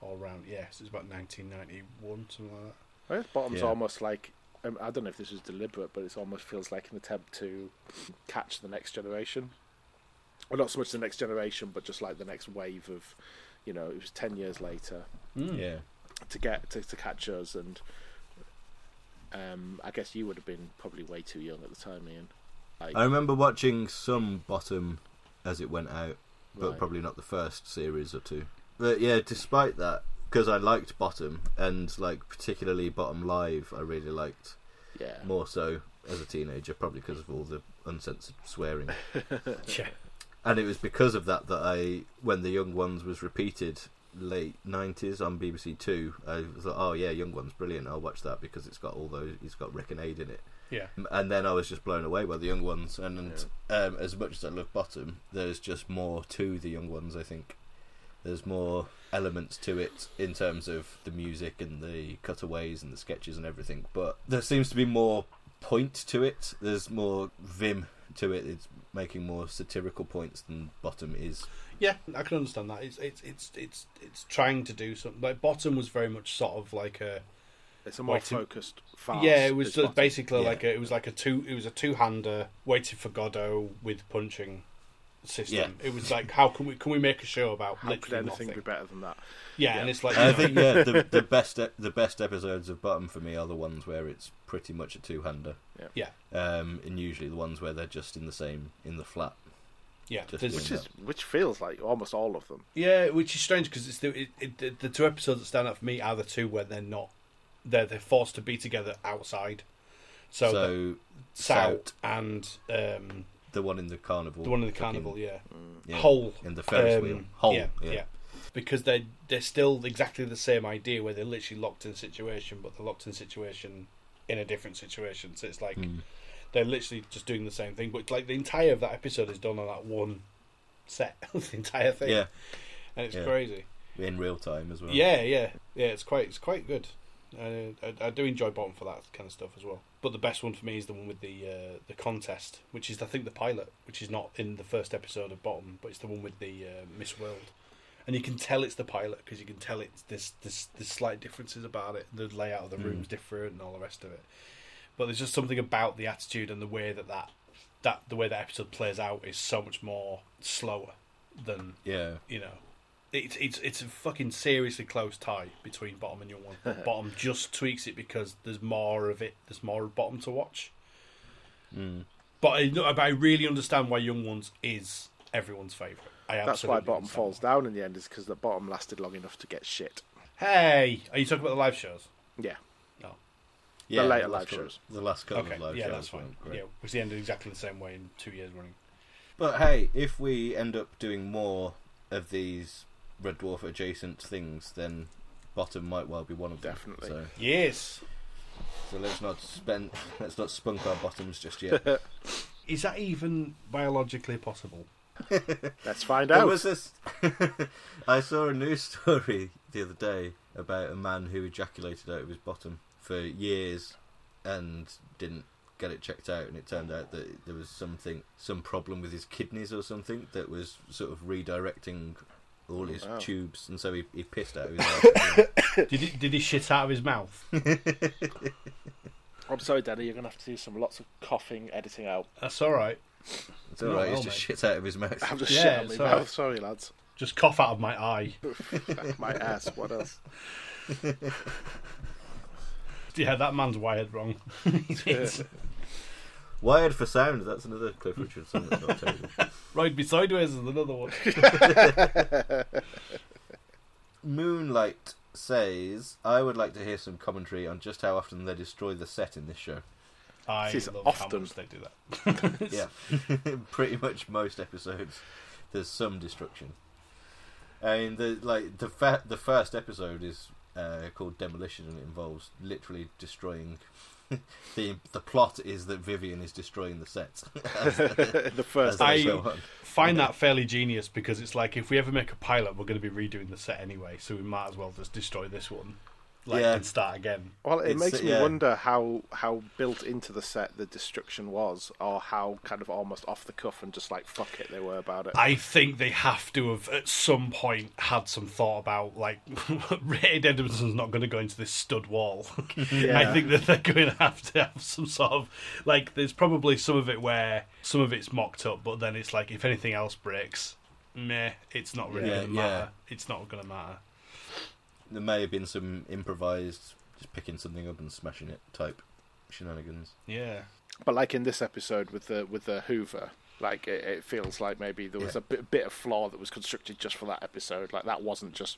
all around. Yes, it was about 1991, something like that. I guess Bottom's Yeah. almost like um, I don't know if this was deliberate, but it almost feels like an attempt to catch the next generation. Well, not so much the next generation, but just like the next wave of, you know, it was ten years later Yeah. to get to, to catch us, and um, I guess you would have been probably way too young at the time, Ian. Like, I remember watching some Bottom as it went out, but Right. probably not the first series or two. But yeah, despite that, because I liked Bottom and like particularly Bottom Live, I really liked yeah, more so as a teenager, probably because of all the uncensored swearing. Yeah. And it was because of that that I, when the Young Ones was repeated late nineties on BBC Two, I thought, oh yeah, Young Ones, brilliant. I'll watch that because it's got all those. It's got Rick and Ade in it. Yeah. And then I was just blown away by the Young Ones. And, and um, as much as I love Bottom, there's just more to the Young Ones. I think there's more elements to it in terms of the music and the cutaways and the sketches and everything. But there seems to be more point to it. There's more vim to it. It's making more satirical points than Bottom is. Yeah, I can understand that. It's it's it's it's it's trying to do something. Like Bottom was very much sort of like a it's a more Waiting- focused farce. yeah. It was just basically Yeah. like a, it was like a two it was a two hander waiting for Godot with punching system. It was like how can we can we make a show about How could literally anything nothing? be better than that? Yeah, Yeah. and it's like I know, think yeah, the, the best e- the best episodes of Bottom for me are the ones where it's pretty much a two hander. yeah yeah, Um, and usually the ones where they're just in the same in the flat. yeah. Just Which Yeah. is which feels like almost all of them. Yeah, which is strange because it's the it, it, the- the two episodes that stand out for me are the two where they're not they're they're forced to be together outside. So, So, the Sout Sout. and um, the one in the carnival, the one in the fucking- carnival, yeah, yeah, Hole in the Ferris um, wheel, Hole, yeah, yeah. yeah, because they they're still exactly the same idea where they're literally locked in a situation, but they're locked in a situation in a different situation. So it's like Mm. they're literally just doing the same thing, but like the entire of that episode is done on that one set, the entire thing, yeah, and it's Yeah. crazy. in real time as well. Yeah, yeah, yeah. It's quite, it's quite good. Uh, I, I do enjoy Bottom for that kind of stuff as well. But the best one for me is the one with the uh, the contest, which is I think the pilot, which is not in the first episode of Bottom, but it's the one with the uh, Miss World, and you can tell it's the pilot because you can tell it's this this there's slight differences about it. The layout of the room's different and all the rest of it. But there's just something about the attitude and the way that that that the way that episode plays out is so much more slower than yeah, you know, it's it's it's a fucking seriously close tie between bottom and young one. Bottom just tweaks it because there's more of it. There's more of bottom to watch. Hmm. But I, but I really understand why Young Ones is everyone's favourite. I That's why bottom falls why. down in the end, is because the bottom lasted long enough to get shit. Hey, are you talking about the live shows? Yeah. No. Yeah, later last live couple- shows. The last couple Okay, of live yeah, shows. that's fine. weren't great. Yeah, which they ended exactly the same way in two years running. But hey, if we end up doing more of these Red Dwarf adjacent things, then bottom might well be one of them. Definitely. So, Yes. so let's not spend, let's not spunk our bottoms just yet. Is that even biologically possible? Let's find There out. was this. I saw a news story the other day about a man who ejaculated out of his bottom for years and didn't get it checked out, and it turned out that there was something, some problem with his kidneys or something that was sort of redirecting all his wow. tubes, and so he, he pissed out of his mouth. did he did he shit out of his mouth? I'm sorry, Daddy, you're going to have to do some lots of coughing, editing out. That's all right. It's all No, right. well, He's just mate. shit out of his mouth. I'm just Yeah, shit on it's my all right. mouth. Sorry, lads. Just cough out of my eye. my ass. What else? Yeah, that man's wired wrong. It's- Wired for sound. That's another Cliff Richard song that's not terrible. Ride Me Sideways is another one. Moonlight says, "I would like to hear some commentary on just how often they destroy the set in this show." I This is love how often. much they do that. Yeah, pretty much most episodes, there's some destruction. And the like the fa- the first episode is uh, called Demolition, and it involves literally destroying. the The plot is that Vivian is destroying the set. as, the first I-. Find that fairly genius because it's like if we ever make a pilot, we're going to be redoing the set anyway, so we might as well just destroy this one, like Yeah. and start again. Well, it It's, makes me yeah. wonder how how built into the set the destruction was, or how kind of almost off the cuff and just like fuck it they were about it. I think they have to have at some point had some thought about like Ade Edmondson's not going to go into this stud wall. I think that they're going to have to have some sort of like. There's probably some of it where some of it's mocked up, but then it's like if anything else breaks, meh, it's not really Yeah, going to matter. yeah. It's not going to matter. There may have been some improvised, just picking something up and smashing it type shenanigans. Yeah. But like in this episode with the with the Hoover, like it, it feels like maybe there was Yeah. a bit, bit of flaw that was constructed just for that episode. Like that wasn't just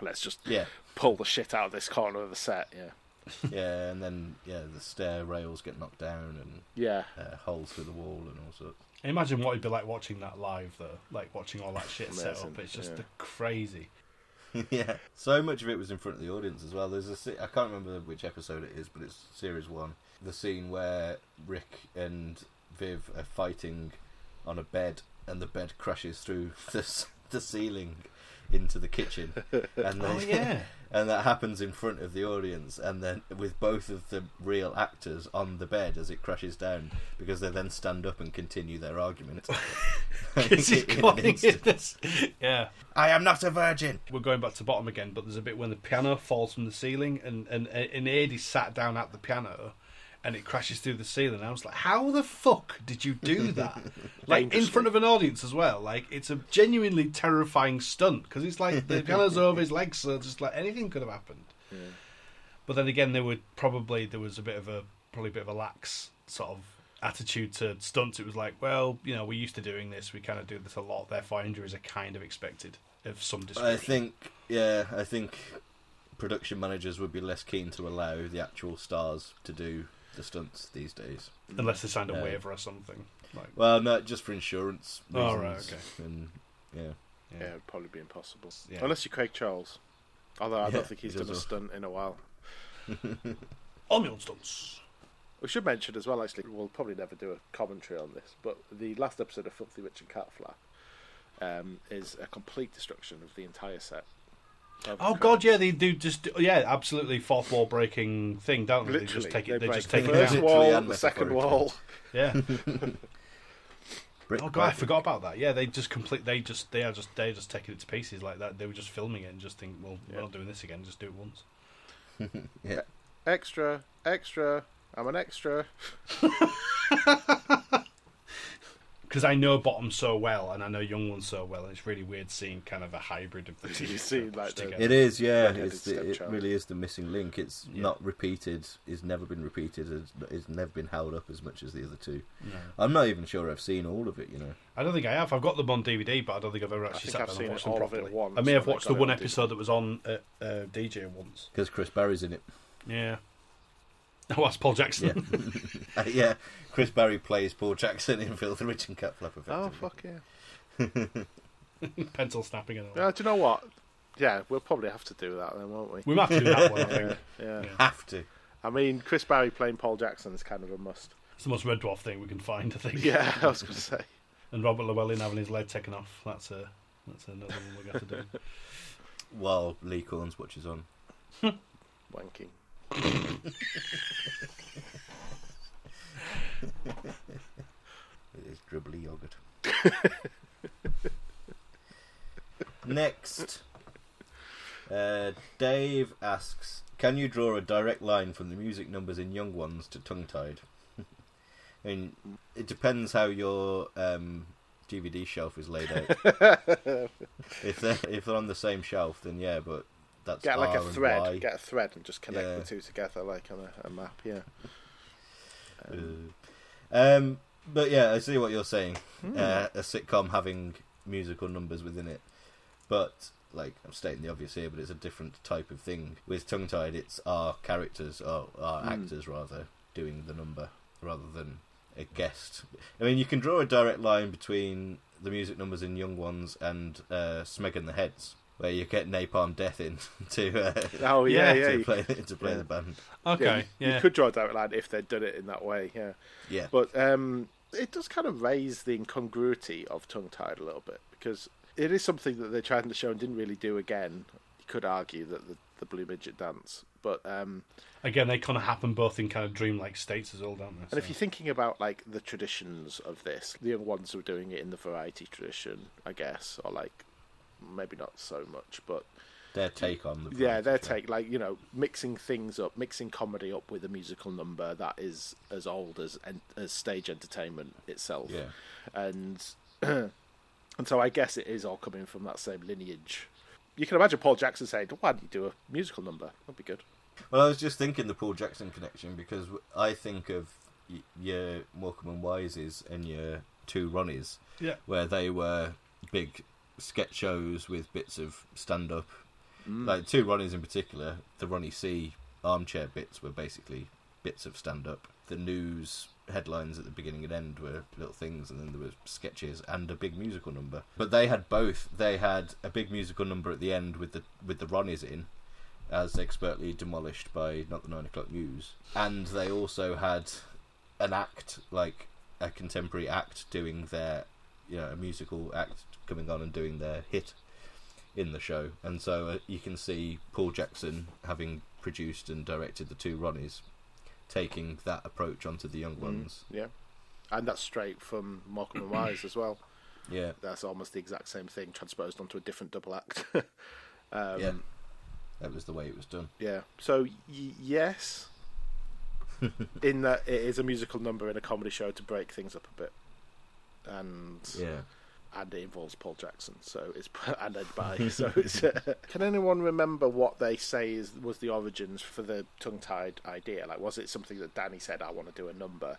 let's just Yeah, pull the shit out of this corner of the set. Yeah, yeah, and then yeah, the stair rails get knocked down and yeah. uh, holes through the wall and all sorts. Imagine what it'd be like watching that live, though. Like watching all that shit set up. It's just yeah. the crazy. yeah, so much of it was in front of the audience as well. There's a I can't remember which episode it is, but it's series one. The scene where Rick and Viv are fighting on a bed, and the bed crashes through the the ceiling into the kitchen, and Oh yeah. and that happens in front of the audience, and then with both of the real actors on the bed as it crashes down, because they then stand up and continue their argument. Is he In an calling instant. it this? Yeah. I am not a virgin. We're going back to bottom again, but there's a bit when the piano falls from the ceiling, and and and Ade sat down at the piano, and it crashes through the ceiling. I was like, how the fuck did you do that? like in front of an audience as well. Like it's a genuinely terrifying stunt because it's like the piano's over his legs, so just like anything could have happened. But then again, there would probably there was a bit of a probably a bit of a lax sort of attitude to stunts. It was like, well, you know, we're used to doing this. We kind of do this a lot. Therefore, injuries are kind of expected of some description. I think, yeah, I think production managers would be less keen to allow the actual stars to do the stunts these days. unless they signed a Yeah. waiver or something. Like, Well, no, just for insurance reasons. Oh, right, okay. And yeah, Yeah, it'd probably be impossible. Yeah. Unless you're Craig Charles. Although I Yeah, don't think he's he done a stunt in a while. on my own stunts. We should mention as well, actually, we'll probably never do a commentary on this, but the last episode of Filthy Rich and Catflap um, is a complete destruction of the entire set. Of Oh god, yeah, they do just yeah, absolutely fourth wall breaking thing, don't they? Literally, they just take it. They break just take the it first down. Literally wall, and the second wall. Yeah. Brick Oh god, I forgot about that. Yeah, they just complete. They just they are just they're just taking it to pieces like that. They were just filming it and just think, well, we're not doing this again. Just do it once. Yeah, Extra, extra. I'm an extra. because I know Bottom so well and I know Young Ones so well, and it's really weird seeing kind of a hybrid of the two. You see, like the- together. It is, yeah. It's the, it really is the missing link. It's not repeated. It's never been repeated. It's, it's never been held up as much as the other two. I'm not even sure I've seen all of it. You know. I don't think I have. I've got them on DVD, but I don't think I've ever actually think sat I've down seen and watched them all of it properly. once I may have watched the one on DVD. episode that was on uh, uh, DJ once. Because Chris Barrie's in it. Yeah. Oh, that's Paul Jackson. Uh, yeah, Chris Barrie plays Paul Jackson in Filthy Rich and Cat Flap. Oh fuck yeah! Pencil snapping and all. Uh, do you know what? Yeah, we'll probably have to do that then, won't we? We might have to do that one, I think. Yeah. Have to. I mean, Chris Barrie playing Paul Jackson is kind of a must. It's the most Red Dwarf thing we can find, I think. Yeah, I was going to say. And Robert Llewellyn having his leg taken off. That's a that's another one we got to do. While Lee Cornes watches on. Wanking. It is dribbly yogurt. Next, uh, Dave asks, "Can you draw a direct line from the music numbers in Young Ones to Tongue Tied?" I mean, it depends how your um, DVD shelf is laid out. if they're if they're on the same shelf, then yeah, but that's Get like R a thread. Get a thread and just connect Yeah. the two together like on a, a map. Yeah. Um, but yeah, I see what you're saying. Hmm. Uh, a sitcom having musical numbers within it, but like I'm stating the obvious here, but it's a different type of thing. With Tongue Tied, it's our characters, or our Hmm. actors rather, doing the number rather than a guest. I mean, you can draw a direct line between the music numbers in Young Ones and uh, Smeg and the Heads, where you get Napalm Death in to uh, Oh yeah, Yeah, yeah. to you- play to play yeah. the band. Okay, you, yeah. you could draw a direct line if they'd done it in that way. Yeah. Yeah, But um, it does kind of raise the incongruity of tongue tied a little bit because it is something that they tried in the show and didn't really do again. You could argue that the, the blue midget dance, but um, Again, they kind of happen both in kind of dreamlike states as well, don't they? and if you're thinking about like the traditions of this, the young ones were doing it in the variety tradition, I guess, or like maybe not so much, but their take on the yeah, their show. take like you know mixing things up, mixing comedy up with a musical number that is as old as en- as stage entertainment itself. Yeah. and and so I guess it is all coming from that same lineage. You can imagine Paul Jackson saying, "Why don't you do a musical number? That'd be good." Well, I was just thinking the Paul Jackson connection because I think of your Morecambe and Wises and your two Ronnies, Yeah. where they were big sketch shows with bits of stand up. Mm. Like two Ronnies in particular, the Ronnie C armchair bits were basically bits of stand up. The news headlines at the beginning and end were little things, and then there were sketches and a big musical number. But they had both. They had a big musical number at the end with the with the Ronnies in, as expertly demolished by not the nine o'clock news, and they also had an act like a contemporary act doing their, you know, a musical act coming on and doing their hit in the show, and so uh, you can see Paul Jackson having produced and directed the two Ronnies, taking that approach onto the young ones. Yeah, and that's straight from Morecambe and Wise as well. Yeah, That's almost the exact same thing transposed onto a different double act. um, yeah, that was the way it was done. Yeah. So y- yes, in that it is a musical number in a comedy show to break things up a bit, and Yeah. and it involves Paul Jackson. So it's and Ed Bye. So it's. Uh, can anyone remember what they say is was the origins for the tongue tied idea? Like, was it something that Danny said, "I want to do a number,"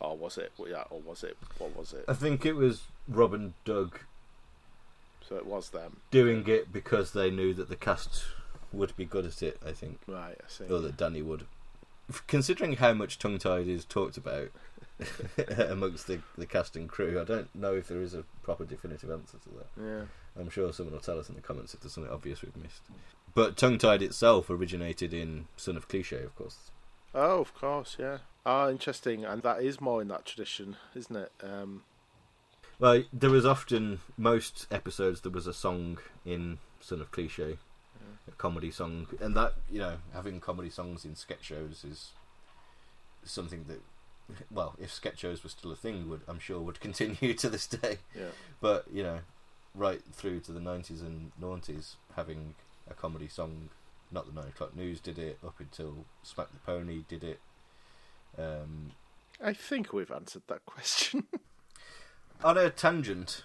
or was it? Or was it? What was it? I think it was Rob and Doug So it was them. doing it because they knew that the cast would be good at it. I think, Right. I see. or that Danny would. Considering how much tongue tied is talked about amongst the, the cast and crew, I don't know if there is a proper definitive answer to that. Yeah. I'm sure someone will tell us in the comments if there's something obvious we've missed. But tongue tied itself originated in Son of Cliche, of course. Oh, of course. Yeah. Ah, interesting. And that is more in that tradition, isn't it? Um, Well, there was often most episodes there was a song in Son of Cliche, a comedy song, and that you know having comedy songs in sketch shows is something that, well, if sketch shows were still a thing, would I'm sure would continue to this day. yeah. But you know, right through to the nineties and noughties, having a comedy song, not the nine o'clock news did it, up until Smack the Pony did it. Um, I think we've answered that question. On a tangent,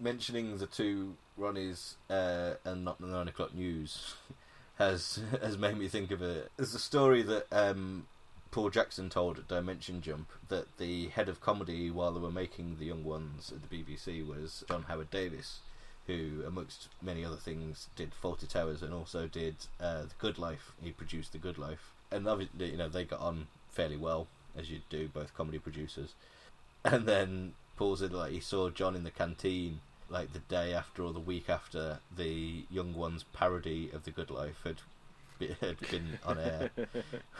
mentioning the two Ronnies uh, and not the nine o'clock news has has made me think of a. There's a story that um, Paul Jackson told Dimension Jump that the head of comedy while they were making the Young Ones at the BBC was John Howard Davies, who, amongst many other things, did Fawlty Towers and also did uh, The Good Life. He produced The Good Life, and obviously, you know, they got on fairly well as you do, both comedy producers. And then Paul said like he saw John in the canteen like the day after or the week after the Young Ones parody of The Good Life had had been on air,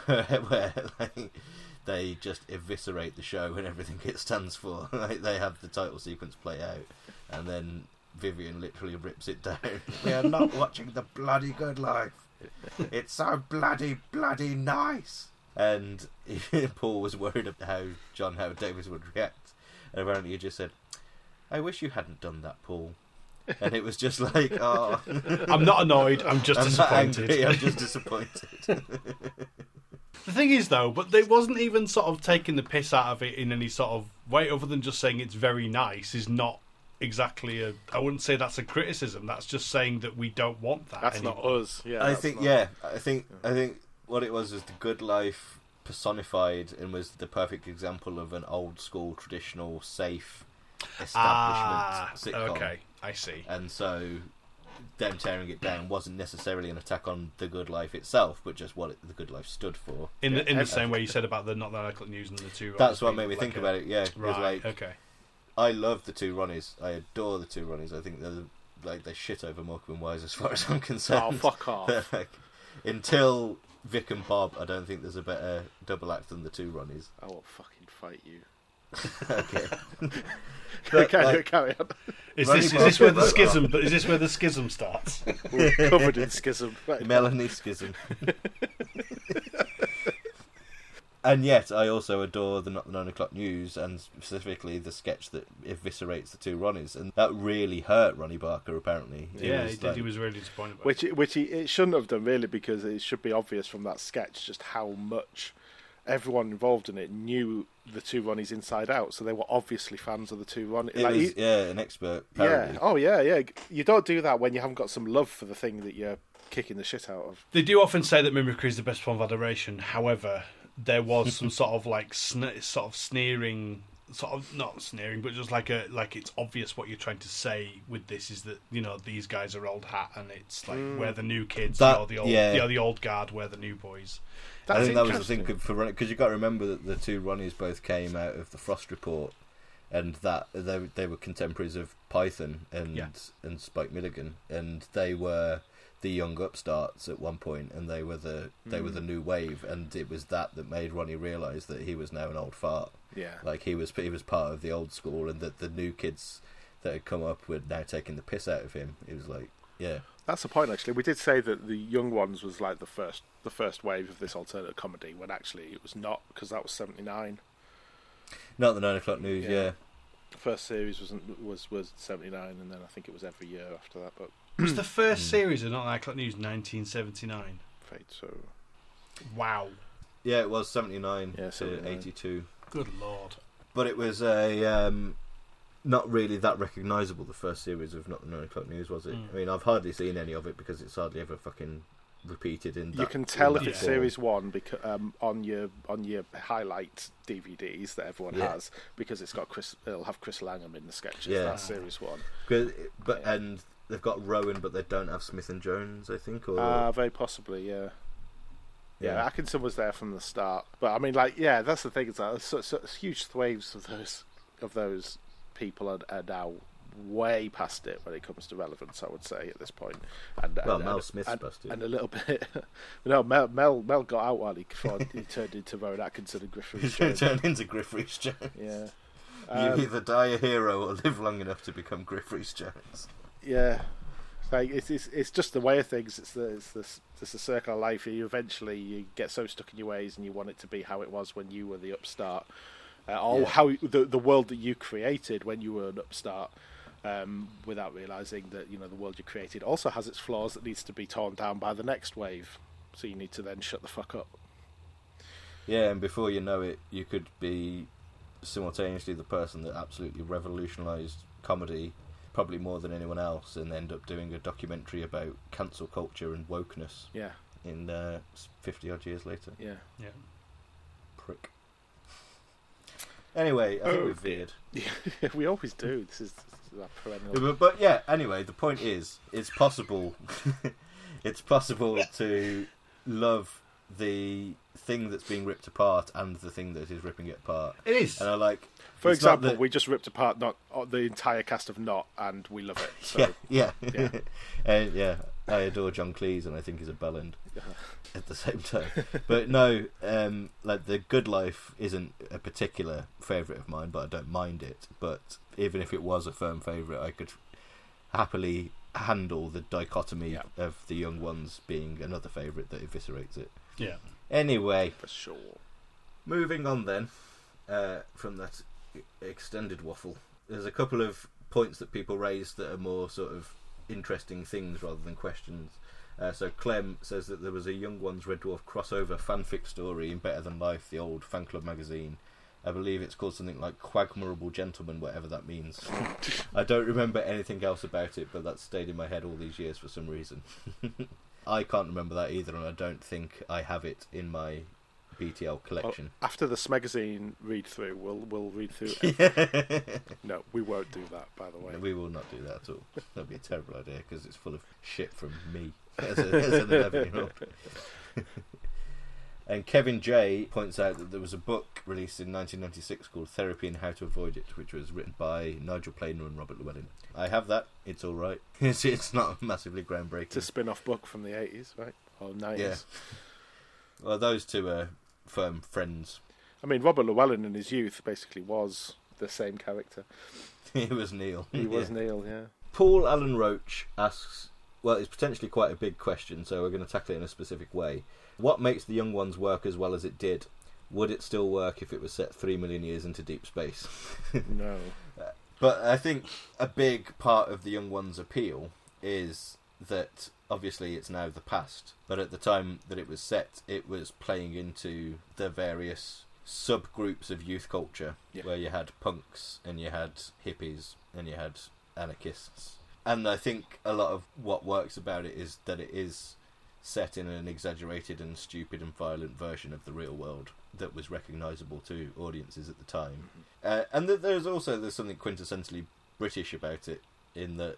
where like they just eviscerate the show and everything it stands for. like they have the title sequence play out, and then Vivian literally rips it down. we are not watching the bloody Good Life. It's so bloody bloody nice. And Paul was worried about how John Howard Davies would react, and apparently he just said, "I wish you hadn't done that, Paul." And it was just like, oh, I'm not annoyed. I'm just I'm disappointed. angry, I'm just disappointed. The thing is, though, but they wasn't even sort of taking the piss out of it in any sort of way, other than just saying it's very nice. Is not exactly a. I wouldn't say that's a criticism. That's just saying that we don't want that. That's anymore. not us. Yeah, I think, not- yeah, I think, I think what it was was the good life personified and was the perfect example of an old school, traditional, safe establishment Ah, sitcom. okay, I see. and so them tearing it down wasn't necessarily an attack on the good life itself, but just what it, the good life stood for. In the in the same way you said about the not that Iconic news and the two. That's what made me like think a- about it. Yeah, Right. like okay. I love the two Ronnies. I adore the two Ronnies. I think they're the- like they shit over Morecambe and Wise as far as I'm concerned. Oh, fuck off. like, until Vic and Bob, I don't think there's a better double act than the two Ronnies. I will fucking fight you. Okay. carry, like- carry on. Is Ronnie this is this where the schism? But is this where the schism starts? We're covered in schism. Right. Melanie Schism. and yet, I also adore the Not the Nine O'Clock News and specifically the sketch that eviscerates the two Ronnies. And that really hurt Ronnie Barker, apparently. He yeah, was he did. like- He was really disappointed. About Which, which he, it shouldn't have done really because it should be obvious from that sketch just how much everyone involved in it knew the two Ronnies inside out. So they were obviously fans of the two Ronnies. It Like, was, he- yeah, an expert parody. yeah. Oh yeah, yeah. You don't do that when you haven't got some love for the thing that you're kicking the shit out of. They do often say that mimicry is the best form of adoration. However, there was some sort of like sne- sort of sneering, sort of not sneering, but just like a like it's obvious what you're trying to say with this is that you know these guys are old hat and it's like we're mm. the new kids, That- you're the old, yeah. you're the old guard, we're the new boys. I think that was the thing for Ronnie, because you got to remember that the two Ronnies both came out of the Frost Report, and that they they were contemporaries of Python and Yeah. and Spike Milligan, and they were the young upstarts at one point, and they were the they were the mm. new wave, and it was that that made Ronnie realise that he was now an old fart, Yeah. like he was he was part of the old school, and that the new kids that had come up were now taking the piss out of him. It was like, yeah, That's the point. Actually, we did say that the Young Ones was like the first, the first wave of this alternative comedy, when actually it was not because that was seventy nine. not the nine o'clock news, Yeah. yeah. The first series wasn't was was seventy nine, and then I think it was every year after that. But it Was the first series of Not Like Clock News 1979? fate so Wow, Yeah, it was seventy nine Yeah, to eighty two. good lord. but it was a um, not really that recognisable. The first series of Not the Nine O'clock News was it? Mm. I mean, I've hardly seen any of it because it's hardly ever fucking repeated in. The You can tell if it's form. series one because um, on your on your highlight DVDs that everyone Yeah. has because it's got Chris. It'll have Chris Langham in the sketches. Yeah. That's series one. it- but Yeah. and they've got Rowan, but they don't have Smith and Jones, I think. Or Uh, very possibly, yeah. Yeah, Yeah. Atkinson was there from the start, but I mean, like, yeah, that's the thing. It's that so, so, huge swathes of those of those people are, are now way past it when it comes to relevance. I would say at this point. And, Well, and, Mel Smith's and, busted. and a little bit. no, Mel, Mel Mel got out while he he turned into Rowan Atkinson and Griffin. he's going to turn into Griff Jones. Yeah, you Um, either die a hero or live long enough to become Griff Rhys Jones. yeah. Like it's, it's it's just the way of things. It's the it's the it's the circle of life. You eventually you get so stuck in your ways, and you want it to be how it was when you were the upstart, uh, or Yeah. how the the world that you created when you were an upstart. Um, without realizing that you know the world you created also has its flaws that needs to be torn down by the next wave. So you need to then shut the fuck up. Yeah, and before you know it, you could be simultaneously the person that absolutely revolutionised comedy, probably more than anyone else, and end up doing a documentary about cancel culture and wokeness Yeah, in uh, fifty odd years later. yeah. Yeah. Prick. Anyway, I think Oh, we've veered. we always do. This is, this is our perennial. But, but yeah, anyway, the point is, it's possible. it's possible to love the thing that's being ripped apart and the thing that is ripping it apart. It is. And I like. For example, that- we just ripped apart not uh, the entire cast of Not, and we love it. So, yeah, yeah, yeah. and yeah. I adore John Cleese, and I think he's a bellend at the same time. But no, um, like the Good Life isn't a particular favourite of mine, but I don't mind it. But even if it was a firm favourite, I could happily handle the dichotomy Yeah. of the young ones being another favourite that eviscerates it. Yeah. Anyway, for sure. moving on then uh, from that extended waffle, there's a couple of points that people raised that are more sort of interesting things rather than questions. Uh, so Clem says that there was a Young Ones Red Dwarf crossover fanfic story in Better Than Life, the old fan club magazine. I believe it's called something like Quagmorable Gentleman, whatever that means. I don't remember anything else about it, but that's stayed in my head all these years for some reason. I can't remember that either, and I don't think I have it in my BTL Well, collection. after this magazine read through, we'll we'll read through. no, we won't do that. By the way, We will not do that at all. That'd be a terrible idea because it's full of shit from me as, a, as an 11 year old. and Kevin J points out that there was a book released in 1996 called Therapy and How to Avoid It, which was written by Nigel Planer and Robert Llewellyn. I have that. It's all right. It's, it's not massively groundbreaking. it's a spin-off book from the eighties, right, or nineties. Yeah. Well, those two are firm friends. I mean, Robert Llewellyn in his youth basically was the same character. he was Neil. He was Yeah. Neil, yeah. Paul Allen Roach asks, well, it's potentially quite a big question, so we're going to tackle it in a specific way. What makes the young ones work as well as it did? Would it still work if it was set three million years into deep space? No, uh, But I think a big part of the young ones' appeal is that obviously it's now the past, but at the time that it was set, it was playing into the various subgroups of youth culture, Yeah. where you had punks and you had hippies and you had anarchists. And I think a lot of what works about it is that it is set in an exaggerated and stupid and violent version of the real world that was recognisable to audiences at the time. Uh, and th- there's also there's something quintessentially British about it in that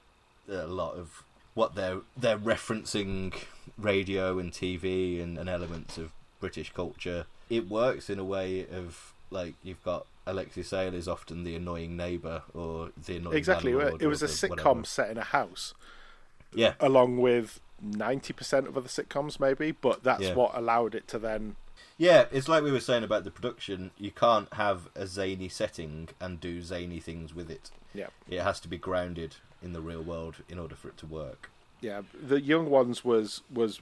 a lot of what they're they're referencing radio and TV and, and elements of British culture. It works in a way of like you've got Alexei Sayle is often the annoying neighbour or the annoying exactly. It was a sitcom whatever. set in a house, Yeah, along with ninety percent of other sitcoms, maybe. But that's Yeah. what allowed it to then. Yeah, it's like we were saying about the production. You can't have a zany setting and do zany things with it. Yeah, It has to be grounded in the real world in order for it to work. yeah. The Young Ones was was,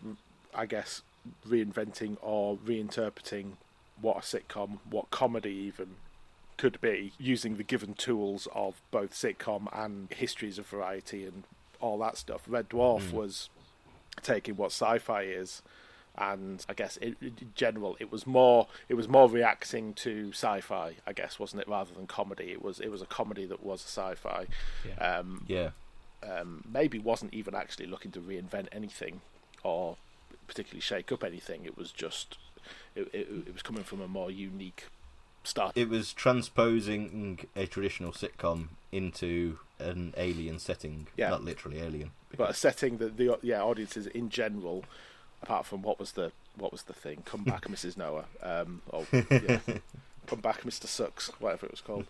I guess, reinventing or reinterpreting what a sitcom, what comedy even could be, using the given tools of both sitcom and histories of variety and all that stuff. Red Dwarf mm. was taking what sci-fi is and I guess in, in general it was more it was more reacting to sci-fi I guess wasn't it rather than comedy it was it was a comedy that was a sci-fi Yeah. um, Yeah, um, maybe wasn't even actually looking to reinvent anything or particularly shake up anything it was just it, it, it was coming from a more unique start it was transposing a traditional sitcom into an alien setting. Yeah. not literally alien. but a setting that the yeah audiences in general apart from what was the what was the thing come back Mrs Noah um, or yeah, come back Mr Sucks whatever it was called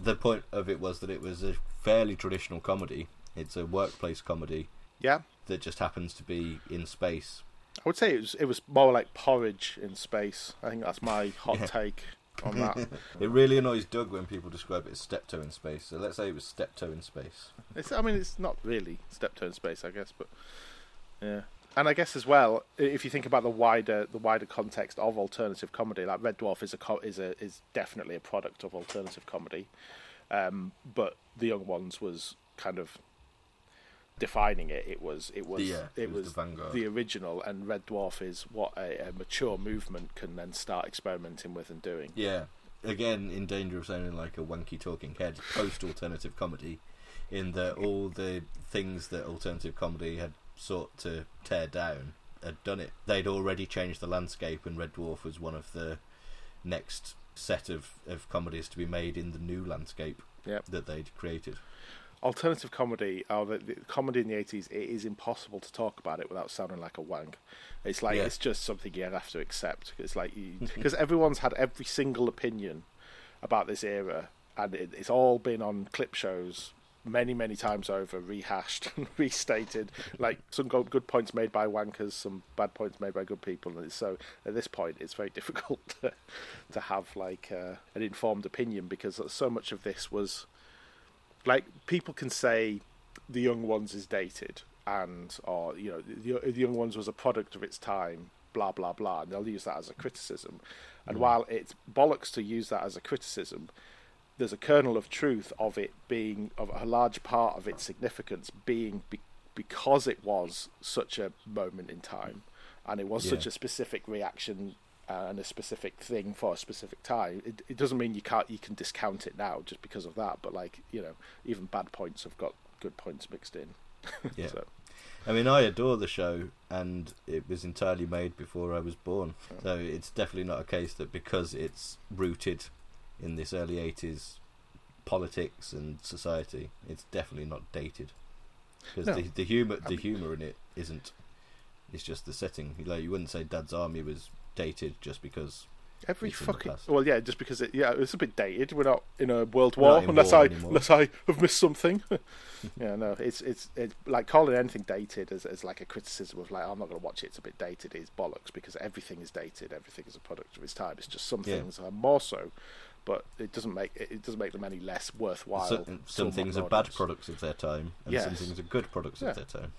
the point of it was that it was a fairly traditional comedy. It's a workplace comedy yeah that just happens to be in space. I would say it was it was more like porridge in space. I think that's my hot Yeah. take on that. It really annoys Doug when people describe it as Steptoe in space. So let's say it was Steptoe in space. it's, I mean, it's not really steptoe in space, I guess, but yeah. And I guess as well, if you think about the wider the wider context of alternative comedy, like Red Dwarf is a co- is a is definitely a product of alternative comedy, um, but The Young Ones was kind of defining it. It was it was Yeah, it, it was was the the original, and Red Dwarf is what a, a mature movement can then start experimenting with and doing. Yeah, again in danger of sounding like a wanky talking head post alternative comedy, in that all the things that alternative comedy had sought to tear down had done it. They'd already changed the landscape, and Red Dwarf was one of the next set of, of comedies to be made in the new landscape Yep. that they'd created. Alternative comedy, or the, the comedy in the eighties, it is impossible to talk about it without sounding like a wank. It's like Yeah. it's just something you have to accept. It's like because everyone's had every single opinion about this era, and it, it's all been on clip shows many, many times over, rehashed and restated. Like some good points made by wankers, some bad points made by good people, and so at this point, it's very difficult to, to have like uh, an informed opinion because so much of this was like people can say the young ones is dated and or you know the, the young ones was a product of its time blah blah blah. And they'll use that as a criticism. And while it's bollocks to use that as a criticism there's a kernel of truth of it being of a large part of its significance being be, because it was such a moment in time and it was Yeah. such a specific reaction uh, and a specific thing for a specific time. It, it doesn't mean you can't you can discount it now just because of that. But like you know, even bad points have got good points mixed in. Yeah. so, I mean, I adore the show, and it was entirely made before I was born. So it's definitely not a case that because it's rooted in this early 80s politics and society, it's definitely not dated. Because No. the, the humour the humour in it isn't. It's just the setting. Like you wouldn't say Dad's Army was dated just because. every It's in the fucking well, yeah, just because it yeah, it's a bit dated. We're not in a world war unless war I anymore. unless I have missed something. yeah, no, it's it's it's like calling anything dated as as like a criticism of like oh, I'm not going to watch it. It's a bit dated. Is bollocks because everything is dated. Everything is a product of its time. It's just some Yeah. things are more so. But it doesn't make it, it doesn't make them any less worthwhile. Some, some things are bad products of their time, and some things are good products Yeah. of their time.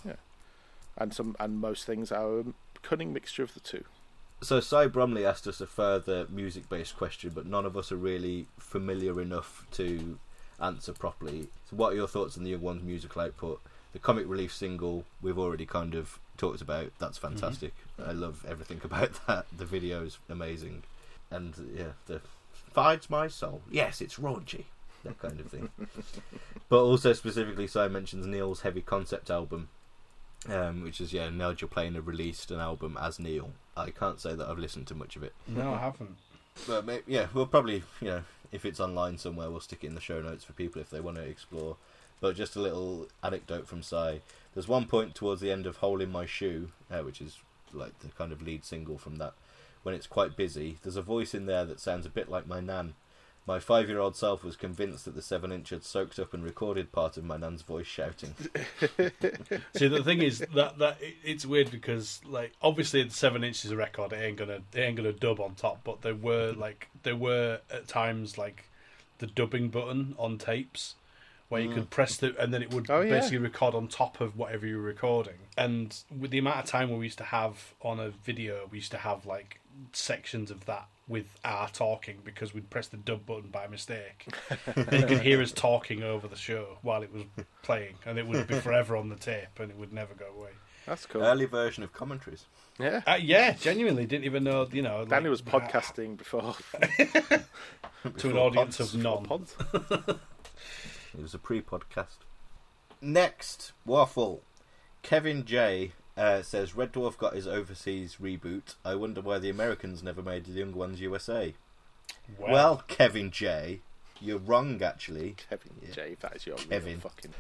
and some and most things are a cunning mixture of the two. So Cy Bromley asked us a further music-based question, but none of us are really familiar enough to answer properly. So, what are your thoughts on the Young Ones' musical output? The comic relief single we've already kind of talked about. That's mm-hmm. fantastic. I love everything about that. The video is amazing, and yeah, the finds my soul. Yes, it's raunchy. That kind of thing. but also specifically, Cy mentions Neil's heavy concept album, um, which is yeah, Nigel Planer released an album as Neil. I can't say that I've listened to much of it, No, I haven't. but may yeah, we'll probably you know if it's online somewhere, we'll stick it in the show notes for people if they want to explore. But just a little anecdote from Cy. There's one point towards the end of "Hole in My Shoe," uh, which is like the kind of lead single from that. When it's quite busy, there's a voice in there that sounds a bit like my nan. My five-year-old self was convinced that the seven-inch had soaked up and recorded part of my nan's voice shouting. See, the thing is that that it- it's weird because like obviously the seven inch is a record it ain't gonna it ain't gonna dub on top, but there were mm-hmm. like there were at times like the dubbing button on tapes where you could mm. press the and then it would Oh, yeah. basically record on top of whatever you were recording. And with the amount of time we used to have on a video, we used to have like sections of that with our talking because we'd press the dub button by mistake. and you could hear us talking over the show while it was playing, and it would be forever on the tape, and it would never go away. That's cool. Early version of commentaries. yeah. Uh, yeah, genuinely didn't even know. You know, Danny like, was podcasting before to an audience pods. of none. pods. It was a pre-podcast. Next, Waffle. Kevin J uh, says Red Dwarf got his overseas reboot. I wonder why the Americans never made the Young Ones USA. Well, Kevin J, you're wrong actually. Kevin J, that is your Kevin. real fucking.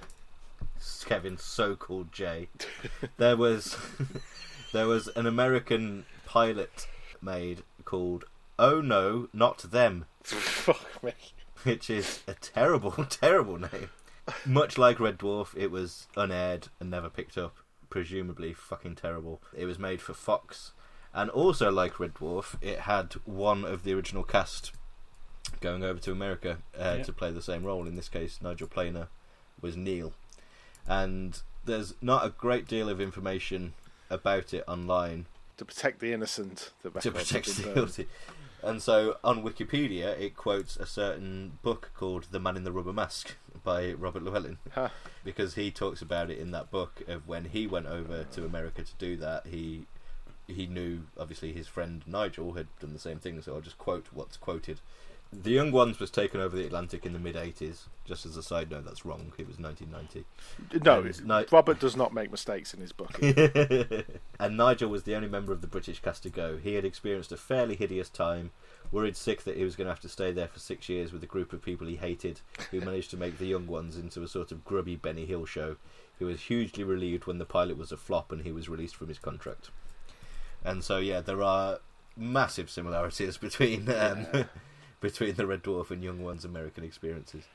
Kevin, so-called J. there was there was an American pilot made called Oh No, Not Them, Fuck me. which is a terrible, terrible name. Much like Red Dwarf, it was unaired and never picked up. Presumably, fucking terrible. It was made for Fox, and also like Red Dwarf, it had one of the original cast going over to America uh, Yeah. to play the same role. In this case, Nigel Planer was Neil, and there's not a great deal of information about it online To protect the innocent, the to protect the guilty. And so on Wikipedia, it quotes a certain book called The Man in the Rubber Mask by Robert Llewellyn Huh. because he talks about it in that book of when he went over to America to do that. He he knew obviously his friend Nigel had done the same thing, so I'll just quote what's quoted. The Young Ones was taken over the Atlantic in the mid 80s. Just as a side note, that's wrong. It was 1990. No, Ni- Robert does not make mistakes in his book. and Nigel was the only member of the British cast to go. He had experienced a fairly hideous time, worried sick that he was going to have to stay there for six years with a group of people he hated, who managed to make the young ones into a sort of grubby Benny Hill show. He was hugely relieved when the pilot was a flop and he was released from his contract. And so, yeah, there are massive similarities between um, between the Red Dwarf and Young Ones' American experiences.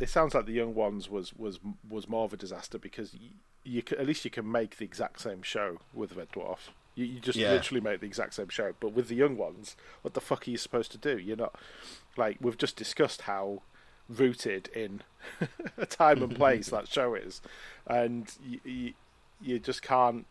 it sounds like the young ones was was was more of a disaster because you, you at least you can make the exact same show with Red Dwarf. You, you just Yeah. literally make the exact same show, but with the young ones, what the fuck are you supposed to do? You're not like we've just discussed how rooted in a time and place that show is, and you, you you just can't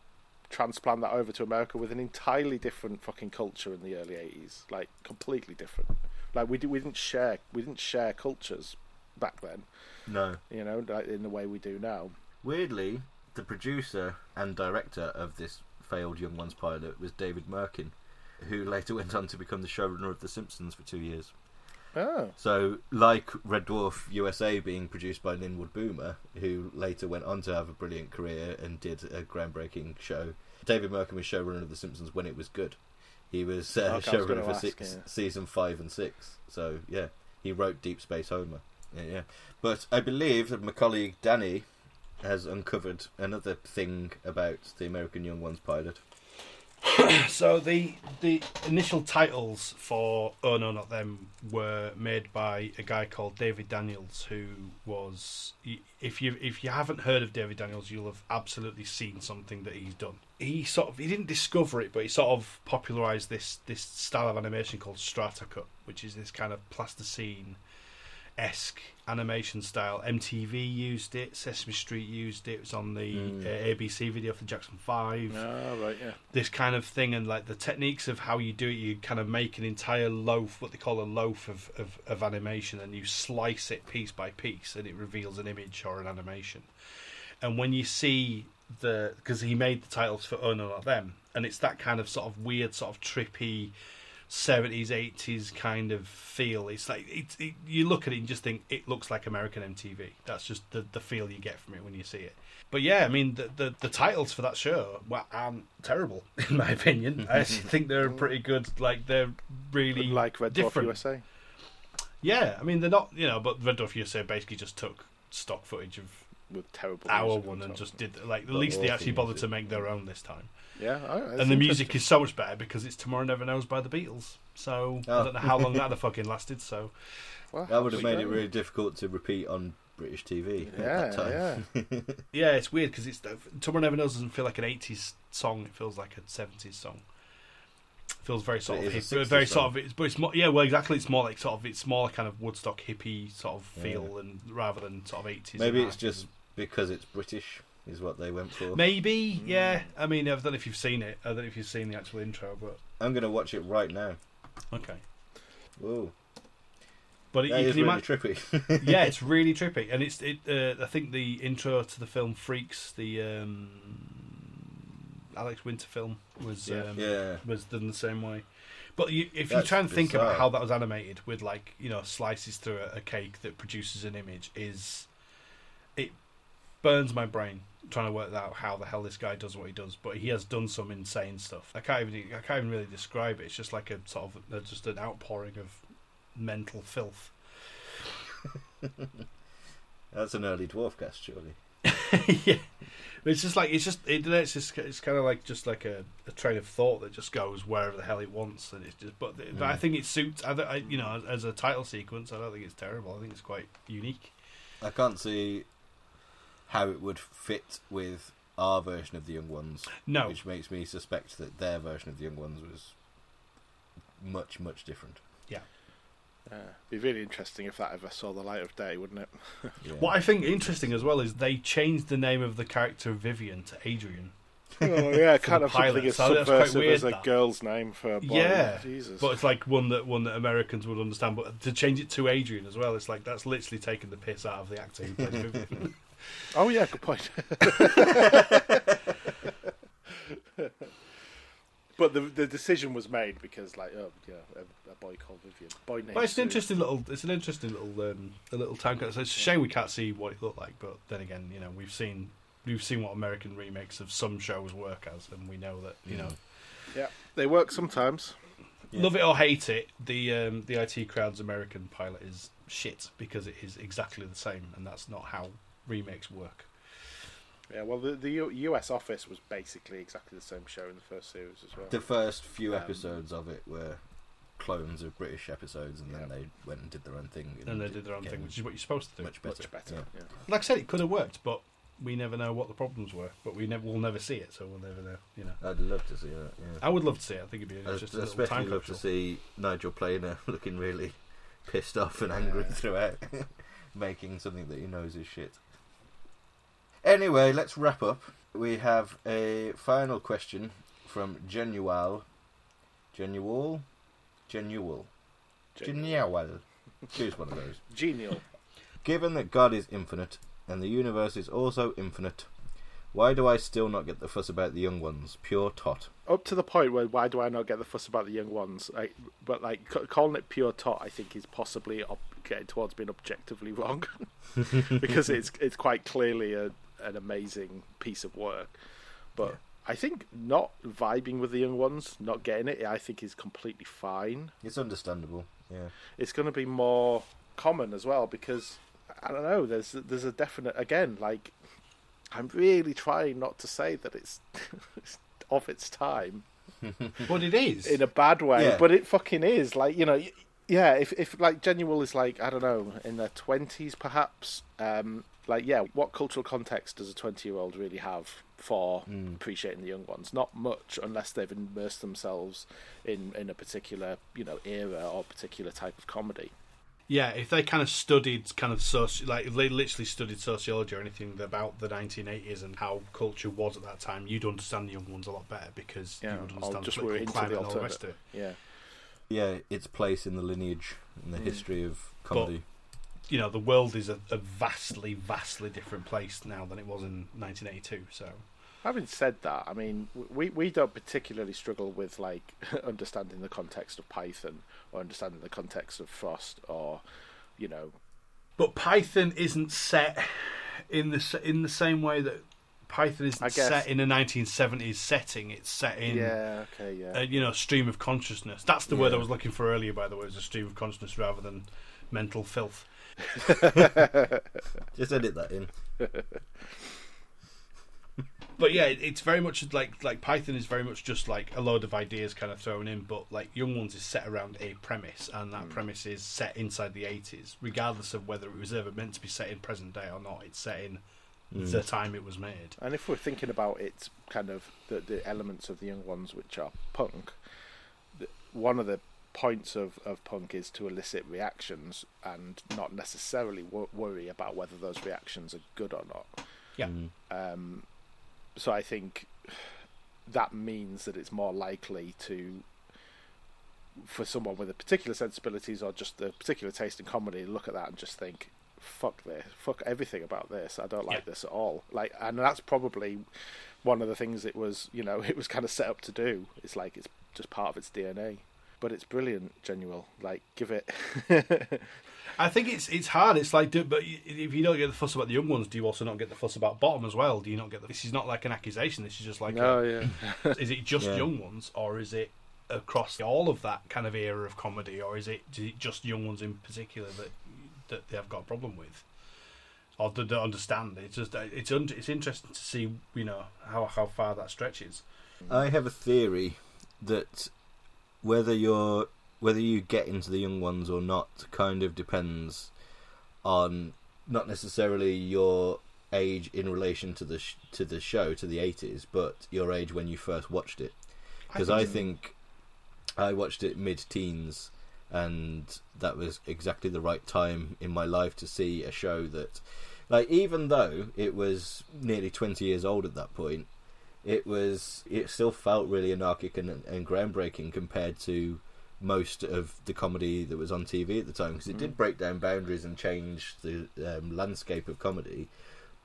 transplant that over to America with an entirely different fucking culture in the early '80s, like completely different. Like we did, we didn't share we didn't share cultures back then No. you know, like in the way we do now. Weirdly, the producer and director of this failed Young Ones pilot was David Mirkin, who later went on to become the showrunner of The Simpsons for two years. Oh, So, like Red Dwarf USA being produced by Linwood Boomer, who later went on to have a brilliant career and did a groundbreaking show, David Mirkin was showrunner of The Simpsons when it was good. He was uh, Okay, was showrunner for ask, six, yeah. season five and six. So, yeah, he wrote Deep Space Homer. Yeah, yeah. But I believe that my colleague Danny has uncovered another thing about the American Young Ones pilot. So the the initial titles for Oh No Not Them were made by a guy called David Daniels, who was if you if you haven't heard of David Daniels, you'll have absolutely seen something that he's done. He sort of he didn't discover it, but he sort of popularized this this style of animation called strata cut, which is this kind of plasticine esque animation style. MTV used it, Sesame Street used it. It was on the uh, ABC video for Jackson Five oh, right, yeah. this kind of thing and like the techniques of how you do it you kind of make an entire loaf what they call a loaf of, of, of animation and you slice it piece by piece and it reveals an image or an animation and when you see the because he made the titles for oh no not them and it's that kind of sort of weird sort of trippy 70s 80s kind of feel. It's like it, it, you look at it and just think it looks like american mtv that's just the, the feel you get from it when you see it. But yeah i mean the, the, the titles for that show well, aren't terrible in my opinion. I actually think they're pretty good like they're really Like Red Dwarf different. USA. yeah i mean they're not you know but red dwarf usa basically just took stock footage of With terrible our music one on and just did like at least they actually bothered to make their own this time Yeah, that's and the music is so much better because it's Tomorrow Never Knows by the Beatles. So I Oh. don't know how long that have fucking lasted. So Well, That would have we made it really difficult to repeat on British TV Yeah, at that time. yeah. yeah, it's weird because it's Tomorrow Never Knows doesn't feel like an '80s song. It feels like a '70s song. It feels very sort But of it is hip, a 60s very song. sort of. It's, but it's more yeah. Well, exactly. It's more like sort of it's more kind of Woodstock hippie sort of feel and rather than sort of '80s. Maybe it's just because it's British is what they went for. maybe yeah. I mean, I don't know if you've seen it. I don't know if you've seen the actual intro, but I'm going to watch it right now. okay. Whoa, But that you is can really imagine. trippy. yeah, it's really trippy, and it's it. Uh, I think the intro to the film Freaks, the um, Alex Winter film, was Yeah. um, yeah, was done the same way. But you, if you That's try and think about bizarre. how that was animated with like you know slices through a, a cake that produces an image, is it burns my brain trying to work out how the hell this guy does what he does. But he has done some insane stuff. I can't even I can't even really describe it. It's just like a sort of uh, just an outpouring of mental filth. that's an early dwarf cast, surely. yeah, it's just like it's just it, it's just it's kind of like just like a, a train of thought that just goes wherever the hell it wants, and it's just. But, but I think it suits. I, I, you know, as a title sequence, I don't think it's terrible. I think it's quite unique. I can't see how it would fit with our version of the Young Ones, No, which makes me suspect that their version of the Young Ones was much, much different. Yeah. Be really interesting if that ever saw the light of day, wouldn't it? Yeah. what I think interesting as well is they changed the name of the character Vivian to Adrian. Oh yeah, kind of pilot, something as so that's quite subversive weird, as a that. girl's name for a boy. Yeah, Jesus. But it's like one that one that Americans would understand. But to change it to Adrian as well, it's like that's literally taking the piss out of the actor who plays Vivian. oh yeah, good point. but the the decision was made because like oh yeah a, a boy called Vivian boy named But it's an Sue. interesting little. It's an interesting little um, a little town. It's a shame we can't see what it looked like, but then again, you know, we've seen we've seen what American remakes of some shows work as, and we know that you know, yeah they work sometimes love it or hate it, the um, the IT crowd's American pilot is shit because it is exactly the same, and that's not how remakes work. yeah well the the U- U.S. Office was basically exactly the same show in the first series as well The first few Um, episodes of it were clones of British episodes, and then they went and did their own thing. And they did their own thing, which is what you're supposed to do. much better. much better yeah. yeah. Like I said, it could have worked, but we never know what the problems were. But we never, we'll never see it, so we'll never know. You know, I'd love to see that. Yeah. I would love to see it. I think it'd be I'd just a little time especially love to see Nigel Planer looking really pissed off and angry Yeah. throughout, making something that he knows is shit. Anyway, let's wrap up. We have a final question from Genual. Genual? Genual. Genual. Choose one of those. genial Given that God is infinite and the universe is also infinite, why do I still not get the fuss about the young ones? Pure tot. up to the point where why do I not get the fuss about the young ones? Like, but like c- calling it pure tot, I think is possibly ob- getting towards being objectively wrong because it's it's quite clearly a, an amazing piece of work. But I think not vibing with the young ones, not getting it, I think is completely fine. It's understandable. Yeah. It's going to be more common as well because I don't know. There's there's a definite again like I'm really trying not to say that it's of its time But it is. in a bad way, Yeah. but it fucking is. Like you know, y- yeah. If if like Genual is like I don't know in their twenties perhaps. Um, like yeah, what cultural context does a twenty-year-old really have for mm. appreciating the young ones? Not much, unless they've immersed themselves in in a particular you know era or particular type of comedy. Yeah, if they kind of studied kind of soci- like if they literally studied sociology or anything about the 1980s and how culture was at that time, you'd understand the young ones a lot better because Yeah, you would or understand just the were political into the climate and all the rest of it. Yeah. yeah, its place in the lineage and the mm. history of comedy. You know, the world is a, a vastly, vastly different place now than it was in 1982. So Having said that, I mean, we we don't particularly struggle with like understanding the context of Python or understanding the context of Frost or, you know, But Python isn't set in the in the same way that Python isn't set in a 1970s setting. It's set in yeah, okay, yeah, a, you know stream of consciousness. That's the word I was looking for earlier. By the way, was a stream of consciousness rather than mental filth. Just edit that in. But yeah, it- it's very much like like Python is very much just like a load of ideas kind of thrown in. But like Young Ones is set around a premise, and that hmm. premise is set inside the 80s, regardless of whether it was ever meant to be set in present day or not. It's set in hmm. the time it was made. And if we're thinking about it, kind of the, the elements of the young ones, which are punk, one of the points of, of punk is to elicit reactions and not necessarily wo- worry about whether those reactions are good or not. Yeah. Um, so I think that means that it's more likely to, for someone with a particular sensibilities or just a particular taste in comedy, look at that and just think, "Fuck this! Fuck everything about this! I don't like Yeah. this at all." Like, and that's probably one of the things it was. You know, it was kind of set up to do. It's like it's just part of its DNA. But it's brilliant, genuine. Like, give it. I think it's it's hard. It's like, do, but if you don't get the fuss about the young ones, do you also not get the fuss about bottom as well? Do you not get the? This is not like an accusation. This is just like, no, yeah. is it just Yeah. young ones, or is it across all of that kind of era of comedy, or is it, is it just young ones in particular that that they have got a problem with, or do they understand? It's just uh, it's un, it's interesting to see you know how how far that stretches. I have a theory that whether you're whether you get into the young ones or not kind of depends on not necessarily your age in relation to the sh- to the show to the 80s but your age when you first watched it. Because I, think I watched it mid-teens and that was exactly the right time in my life to see a show that like even though it was nearly 20 years old at that point it was it still felt really anarchic and, and groundbreaking compared to most of the comedy that was on TV at the time because it did break down boundaries and change the um, landscape of comedy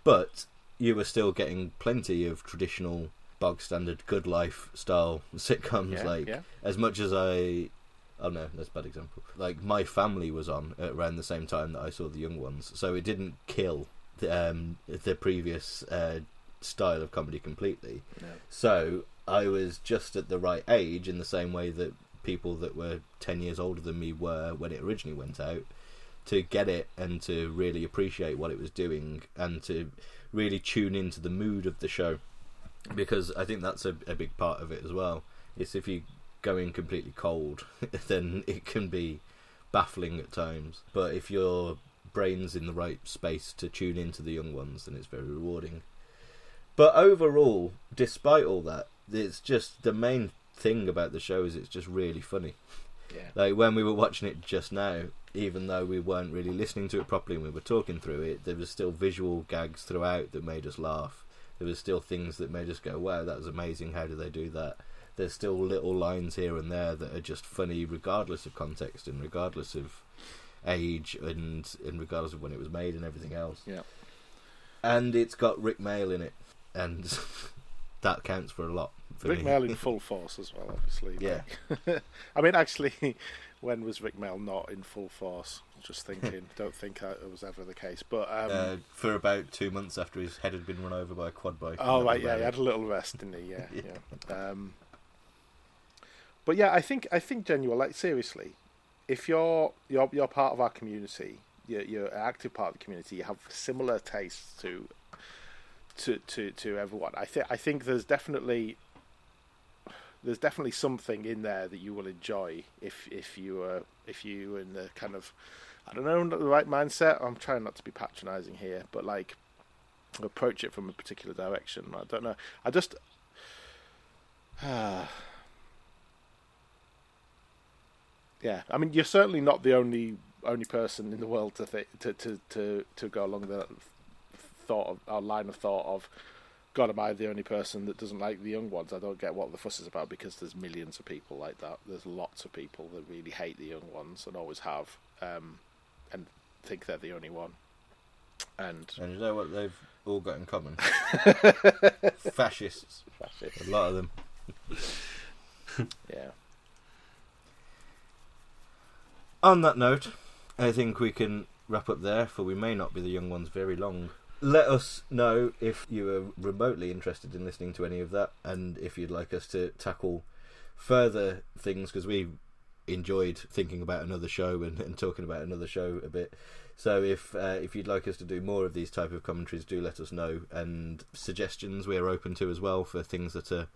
but you were still getting plenty of traditional bog standard good life style sitcoms. Yeah, like yeah. as much as I, oh no, that's a bad example. Like my family was on at around the same time that I saw the young ones, so it didn't kill the, um, the previous uh, style of comedy completely. So I was just at the right age, in the same way that people that were ten years older than me were when it originally went out, to get it and to really appreciate what it was doing and to really tune into the mood of the show because I think that's a, a big part of it as well. It's if you go in completely cold, then it can be baffling at times. But if your brain's in the right space to tune into the young ones, then it's very rewarding. But overall, despite all that, it's just the main thing about the show is it's just really funny. Yeah. Like when we were watching it just now, even though we weren't really listening to it properly and we were talking through it, there was still visual gags throughout that made us laugh. There was still things that made us go, "Wow, that was amazing! How did they do that?" There's still little lines here and there that are just funny, regardless of context and regardless of age and and regardless of when it was made and everything else. Yeah. And it's got Rik Mayall in it, and that counts for a lot. For Rick me. Mail in full force as well, obviously. Yeah. I mean, actually, when was Rik Mayall not in full force? Just thinking. Don't think that it was ever the case. But um, uh, for about two months after his head had been run over by a quad bike. Oh right, yeah, he had a little rest, didn't he? Yeah, Yeah. yeah. Um, but yeah, I think I think genuine. Like seriously, if you're you're you're part of our community, you're, you're an active part of the community. You have similar tastes to to to to everyone. I think I think there's definitely there's definitely something in there that you will enjoy if if you are if you in the kind of I don't know the right mindset. I'm trying not to be patronising here, but like approach it from a particular direction. I don't know. I just yeah. I mean, you're certainly not the only only person in the world to th- to, to to to go along the thought of our line of thought of. God, am I the only person that doesn't like the young ones? I don't get what the fuss is about because there's millions of people like that. There's lots of people that really hate the young ones and always have, um, and think they're the only one. And And you know what they've all got in common? Fascists. Fascists. A lot of them. Yeah. On that note, I think we can wrap up there, for we may not be the young ones very long. Let us know if you are remotely interested in listening to any of that, and if you'd like us to tackle further things, because we enjoyed thinking about another show and, and talking about another show a bit. So if uh, if you'd like us to do more of these type of commentaries, do let us know. And suggestions we're open to as well for things that are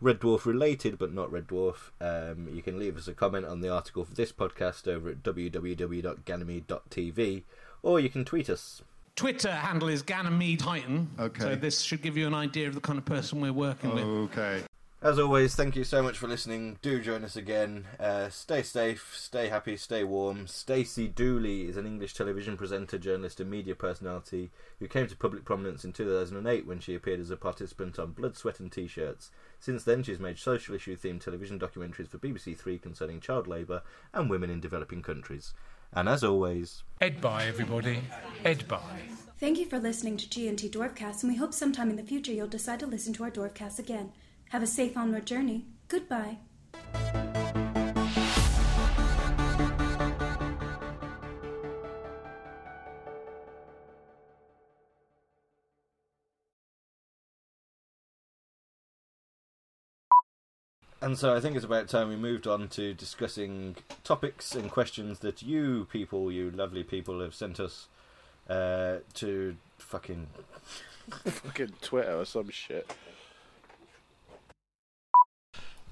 Red Dwarf related but not Red Dwarf. Um, you can leave us a comment on the article for this podcast over at www.ganymede.tv, or you can tweet us. Twitter handle is Ganymede Titan. Okay. So this should give you an idea of the kind of person we're working with. Okay. As always, thank you so much for listening. Do join us again. Uh, stay safe, stay happy, stay warm. Stacey Dooley is an English television presenter, journalist, and media personality who came to public prominence in 2008 when she appeared as a participant on Blood, Sweat, and T-shirts. Since then, she's made social issue themed television documentaries for BBC Three concerning child labour and women in developing countries. And as always, Ed Bye everybody. Ed Bye. Thank you for listening to G&T Dwarfcast, and we hope sometime in the future you'll decide to listen to our Dwarfcast again. Have a safe onward journey. Goodbye. And so I think it's about time we moved on to discussing topics and questions that you people, you lovely people, have sent us uh, to fucking. fucking Twitter or some shit.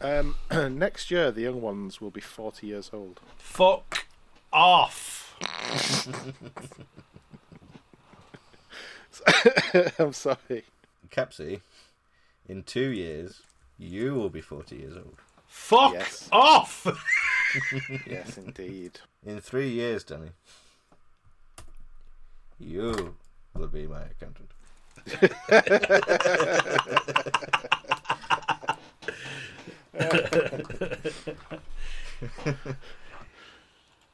Um, next year, the young ones will be 40 years old. Fuck off. I'm sorry. Capsy, in two years, you will be 40 years old. Fuck Yes. off. Yes, indeed. In three years, Danny, you will be my accountant.